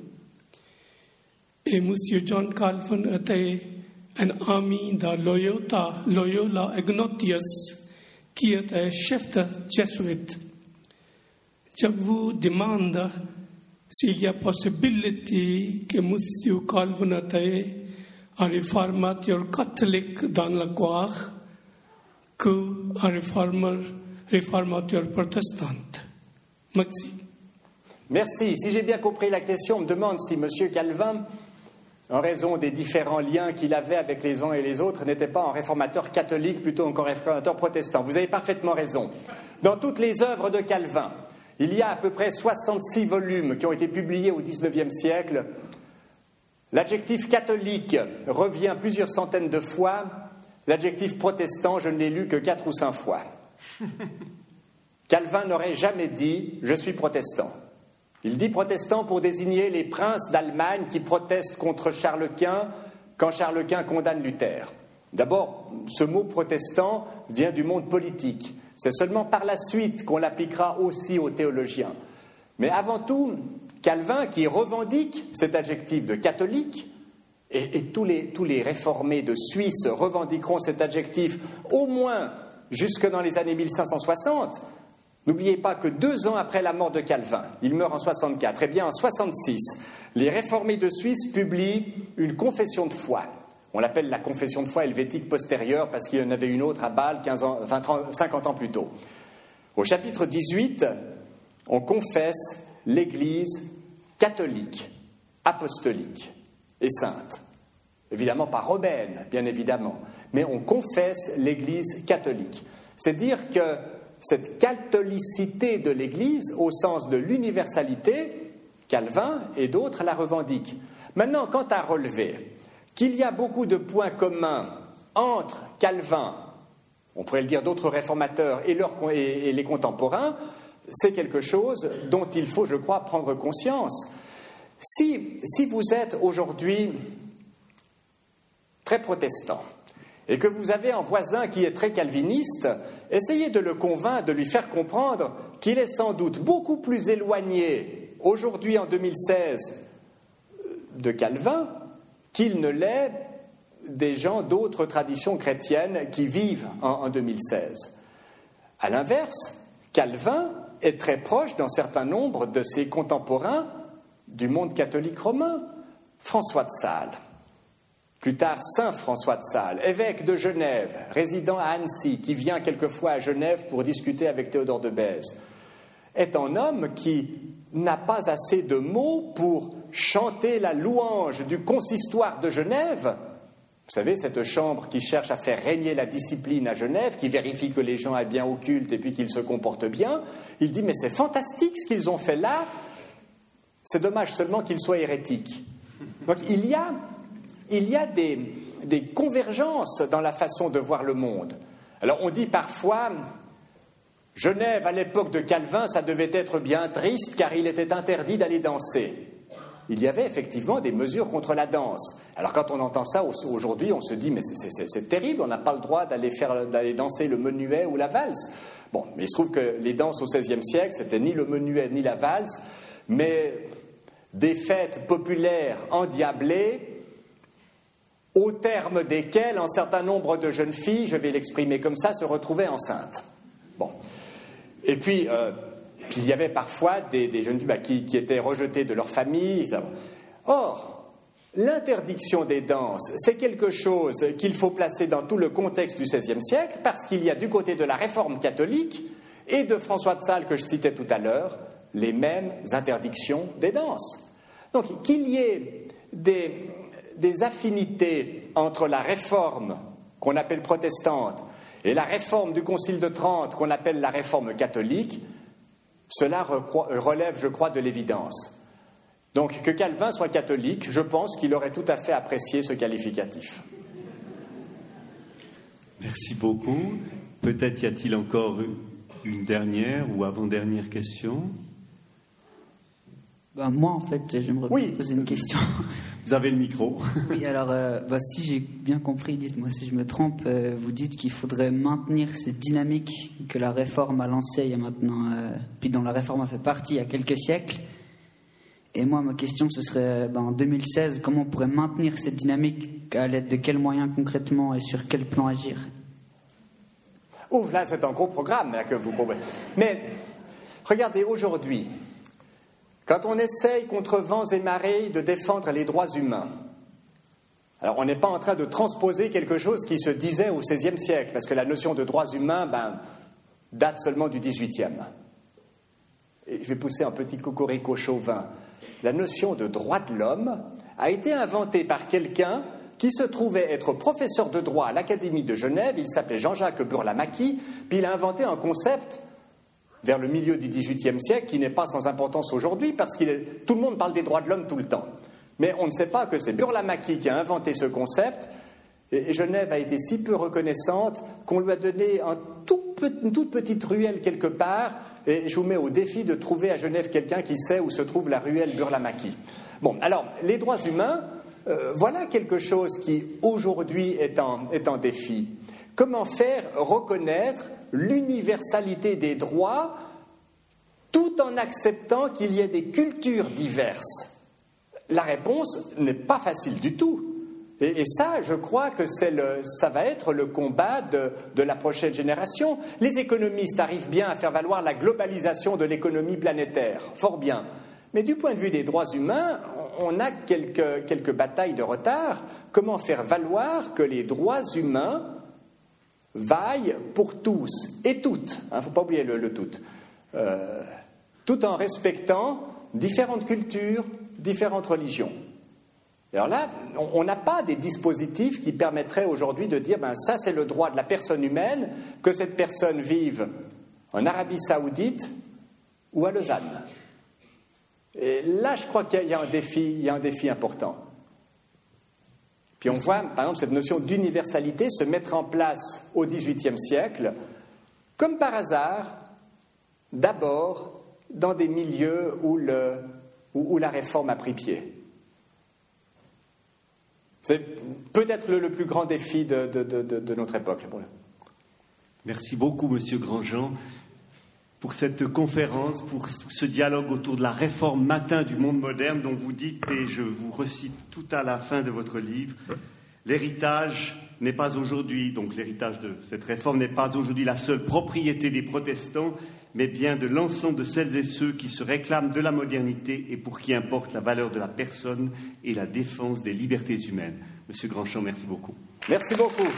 Et M. John Calvin était un ami de Loyola, Loyola Ignatius, qui était chef de jésuite. Je vous demande s'il y a possibilité que M. Calvin était un réformateur catholique dans la gloire qu'un réformateur protestant. Merci.
Merci. Si j'ai bien compris la question, on me demande si M. Calvin en raison des différents liens qu'il avait avec les uns et les autres, n'était pas un réformateur catholique, plutôt un réformateur protestant. Vous avez parfaitement raison. Dans toutes les œuvres de Calvin, il y a à peu près 66 volumes qui ont été publiés au XIXe siècle. L'adjectif catholique revient plusieurs centaines de fois. L'adjectif protestant, je ne l'ai lu que quatre ou cinq fois. Calvin n'aurait jamais dit Je suis protestant. Il dit protestant pour désigner les princes d'Allemagne qui protestent contre Charles Quint quand Charles Quint condamne Luther. D'abord, ce mot protestant vient du monde politique. C'est seulement par la suite qu'on l'appliquera aussi aux théologiens. Mais avant tout, Calvin, qui revendique cet adjectif de catholique, et, et tous, les, tous les réformés de Suisse revendiqueront cet adjectif au moins jusque dans les années 1560, N'oubliez pas que deux ans après la mort de Calvin, il meurt en 64, et eh bien en 66, les réformés de Suisse publient une confession de foi. On l'appelle la confession de foi helvétique postérieure parce qu'il y en avait une autre à Bâle 15 ans, 50 ans plus tôt. Au chapitre 18, on confesse l'Église catholique, apostolique et sainte. Évidemment pas romaine, bien évidemment, mais on confesse l'Église catholique. C'est dire que cette catholicité de l'Église, au sens de l'universalité, Calvin et d'autres la revendiquent. Maintenant, quant à relever qu'il y a beaucoup de points communs entre Calvin on pourrait le dire d'autres réformateurs et, et les contemporains, c'est quelque chose dont il faut, je crois, prendre conscience. Si, si vous êtes aujourd'hui très protestant et que vous avez un voisin qui est très calviniste, essayez de le convaincre, de lui faire comprendre qu'il est sans doute beaucoup plus éloigné aujourd'hui en 2016 de Calvin qu'il ne l'est des gens d'autres traditions chrétiennes qui vivent en, 2016. À l'inverse, Calvin est très proche d'un certain nombre de ses contemporains du monde catholique romain. François de Sales, plus tard Saint François de Sales, évêque de Genève, résident à Annecy, qui vient quelquefois à Genève pour discuter avec Théodore de Bèze, est un homme qui n'a pas assez de mots pour chanter la louange du consistoire de Genève. Vous savez, cette chambre qui cherche à faire régner la discipline à Genève, qui vérifie que les gens aient bien au culte et puis qu'ils se comportent bien, il dit Mais c'est fantastique ce qu'ils ont fait là, c'est dommage seulement qu'ils soient hérétiques. Donc il y a, il y a des, convergences dans la façon de voir le monde. Alors on dit parfois Genève, à l'époque de Calvin, ça devait être bien triste car il était interdit d'aller danser il y avait effectivement des mesures contre la danse. Alors quand on entend ça aujourd'hui, on se dit mais c'est terrible, on n'a pas le droit d'aller danser le menuet ou la valse. Bon, mais il se trouve que les danses au XVIe siècle, c'était ni le menuet ni la valse, mais des fêtes populaires endiablées au terme desquelles un certain nombre de jeunes filles, je vais l'exprimer comme ça, se retrouvaient enceintes. Bon. Et puis, euh, il y avait parfois des, jeunes filles bah, qui, étaient rejetées de leur famille. Or, l'interdiction des danses, c'est quelque chose qu'il faut placer dans tout le contexte du XVIe siècle, parce qu'il y a du côté de la réforme catholique et de François de Sales que je citais tout à l'heure, les mêmes interdictions des danses. Donc qu'il y ait des, des affinités entre la réforme qu'on appelle protestante et la réforme du Concile de Trente qu'on appelle la réforme catholique, cela relève, je crois, de l'évidence. Donc que Calvin soit catholique, je pense qu'il aurait tout à fait apprécié ce qualificatif.
Merci beaucoup. Peut-être y a-t-il encore une dernière ou avant-dernière question?
Bah, Moi, en fait, j'aimerais poser une question.
Vous avez le micro.
oui, alors, euh, bah, si j'ai bien compris, dites-moi si je me trompe, euh, vous dites qu'il faudrait maintenir cette dynamique que la réforme a lancée il y a maintenant, euh, puis dont la réforme a fait partie il y a quelques siècles. Et moi, ma question, ce serait, bah, en 2016, comment on pourrait maintenir cette dynamique? À l'aide de quels moyens concrètement et sur quel plan agir?
Ouf, là, c'est un gros programme que vous proposez. Mais regardez, aujourd'hui, quand on essaye contre vents et marées de défendre les droits humains, alors on n'est pas en train de transposer quelque chose qui se disait au XVIe siècle, parce que la notion de droits humains ben, date seulement du XVIIIe. Et je vais pousser un petit cocorico chauvin. La notion de droit de l'homme a été inventée par quelqu'un qui se trouvait être professeur de droit à l'Académie de Genève. Il s'appelait Jean-Jacques Burlamaqui, puis il a inventé un concept vers le milieu du XVIIIe siècle qui n'est pas sans importance aujourd'hui parce que tout le monde parle des droits de l'homme tout le temps. Mais on ne sait pas que c'est Burlamaqui qui a inventé ce concept et Genève a été si peu reconnaissante qu'on lui a donné une toute petite ruelle quelque part et je vous mets au défi de trouver à Genève quelqu'un qui sait où se trouve la ruelle Burlamaqui. Bon, alors, les droits humains, euh, voilà quelque chose qui aujourd'hui est est en défi. Comment faire reconnaître l'universalité des droits tout en acceptant qu'il y ait des cultures diverses La réponse n'est pas facile du tout. Et, ça, je crois que ça va être le combat de, de, la prochaine génération. Les économistes arrivent bien à faire valoir la globalisation de l'économie planétaire, fort bien. Mais du point de vue des droits humains, on a quelques, quelques batailles de retard. Comment faire valoir que les droits humains vaille pour tous et toutes, il hein, ne faut pas oublier le, tout, euh, tout en respectant différentes cultures, différentes religions. Alors là, on n'a pas des dispositifs qui permettraient aujourd'hui de dire ben ça c'est le droit de la personne humaine, que cette personne vive en Arabie saoudite ou à Lausanne. Et là, je crois qu'il y, a un défi, il y a un défi important. Puis on voit, par exemple, cette notion d'universalité se mettre en place au XVIIIe siècle, comme par hasard, d'abord dans des milieux où, le, où, la réforme a pris pied. C'est peut-être le, plus grand défi de, de- de- de- de notre époque.
Merci beaucoup, Monsieur Grandjean, pour cette conférence, pour ce dialogue autour de la réforme matin du monde moderne dont vous dites, et je vous recite tout à la fin de votre livre, l'héritage n'est pas aujourd'hui, donc l'héritage de cette réforme n'est pas aujourd'hui la seule propriété des protestants, mais bien de l'ensemble de celles et ceux qui se réclament de la modernité et pour qui importe la valeur de la personne et la défense des libertés humaines. Monsieur Grandchamp, merci beaucoup.
Merci beaucoup.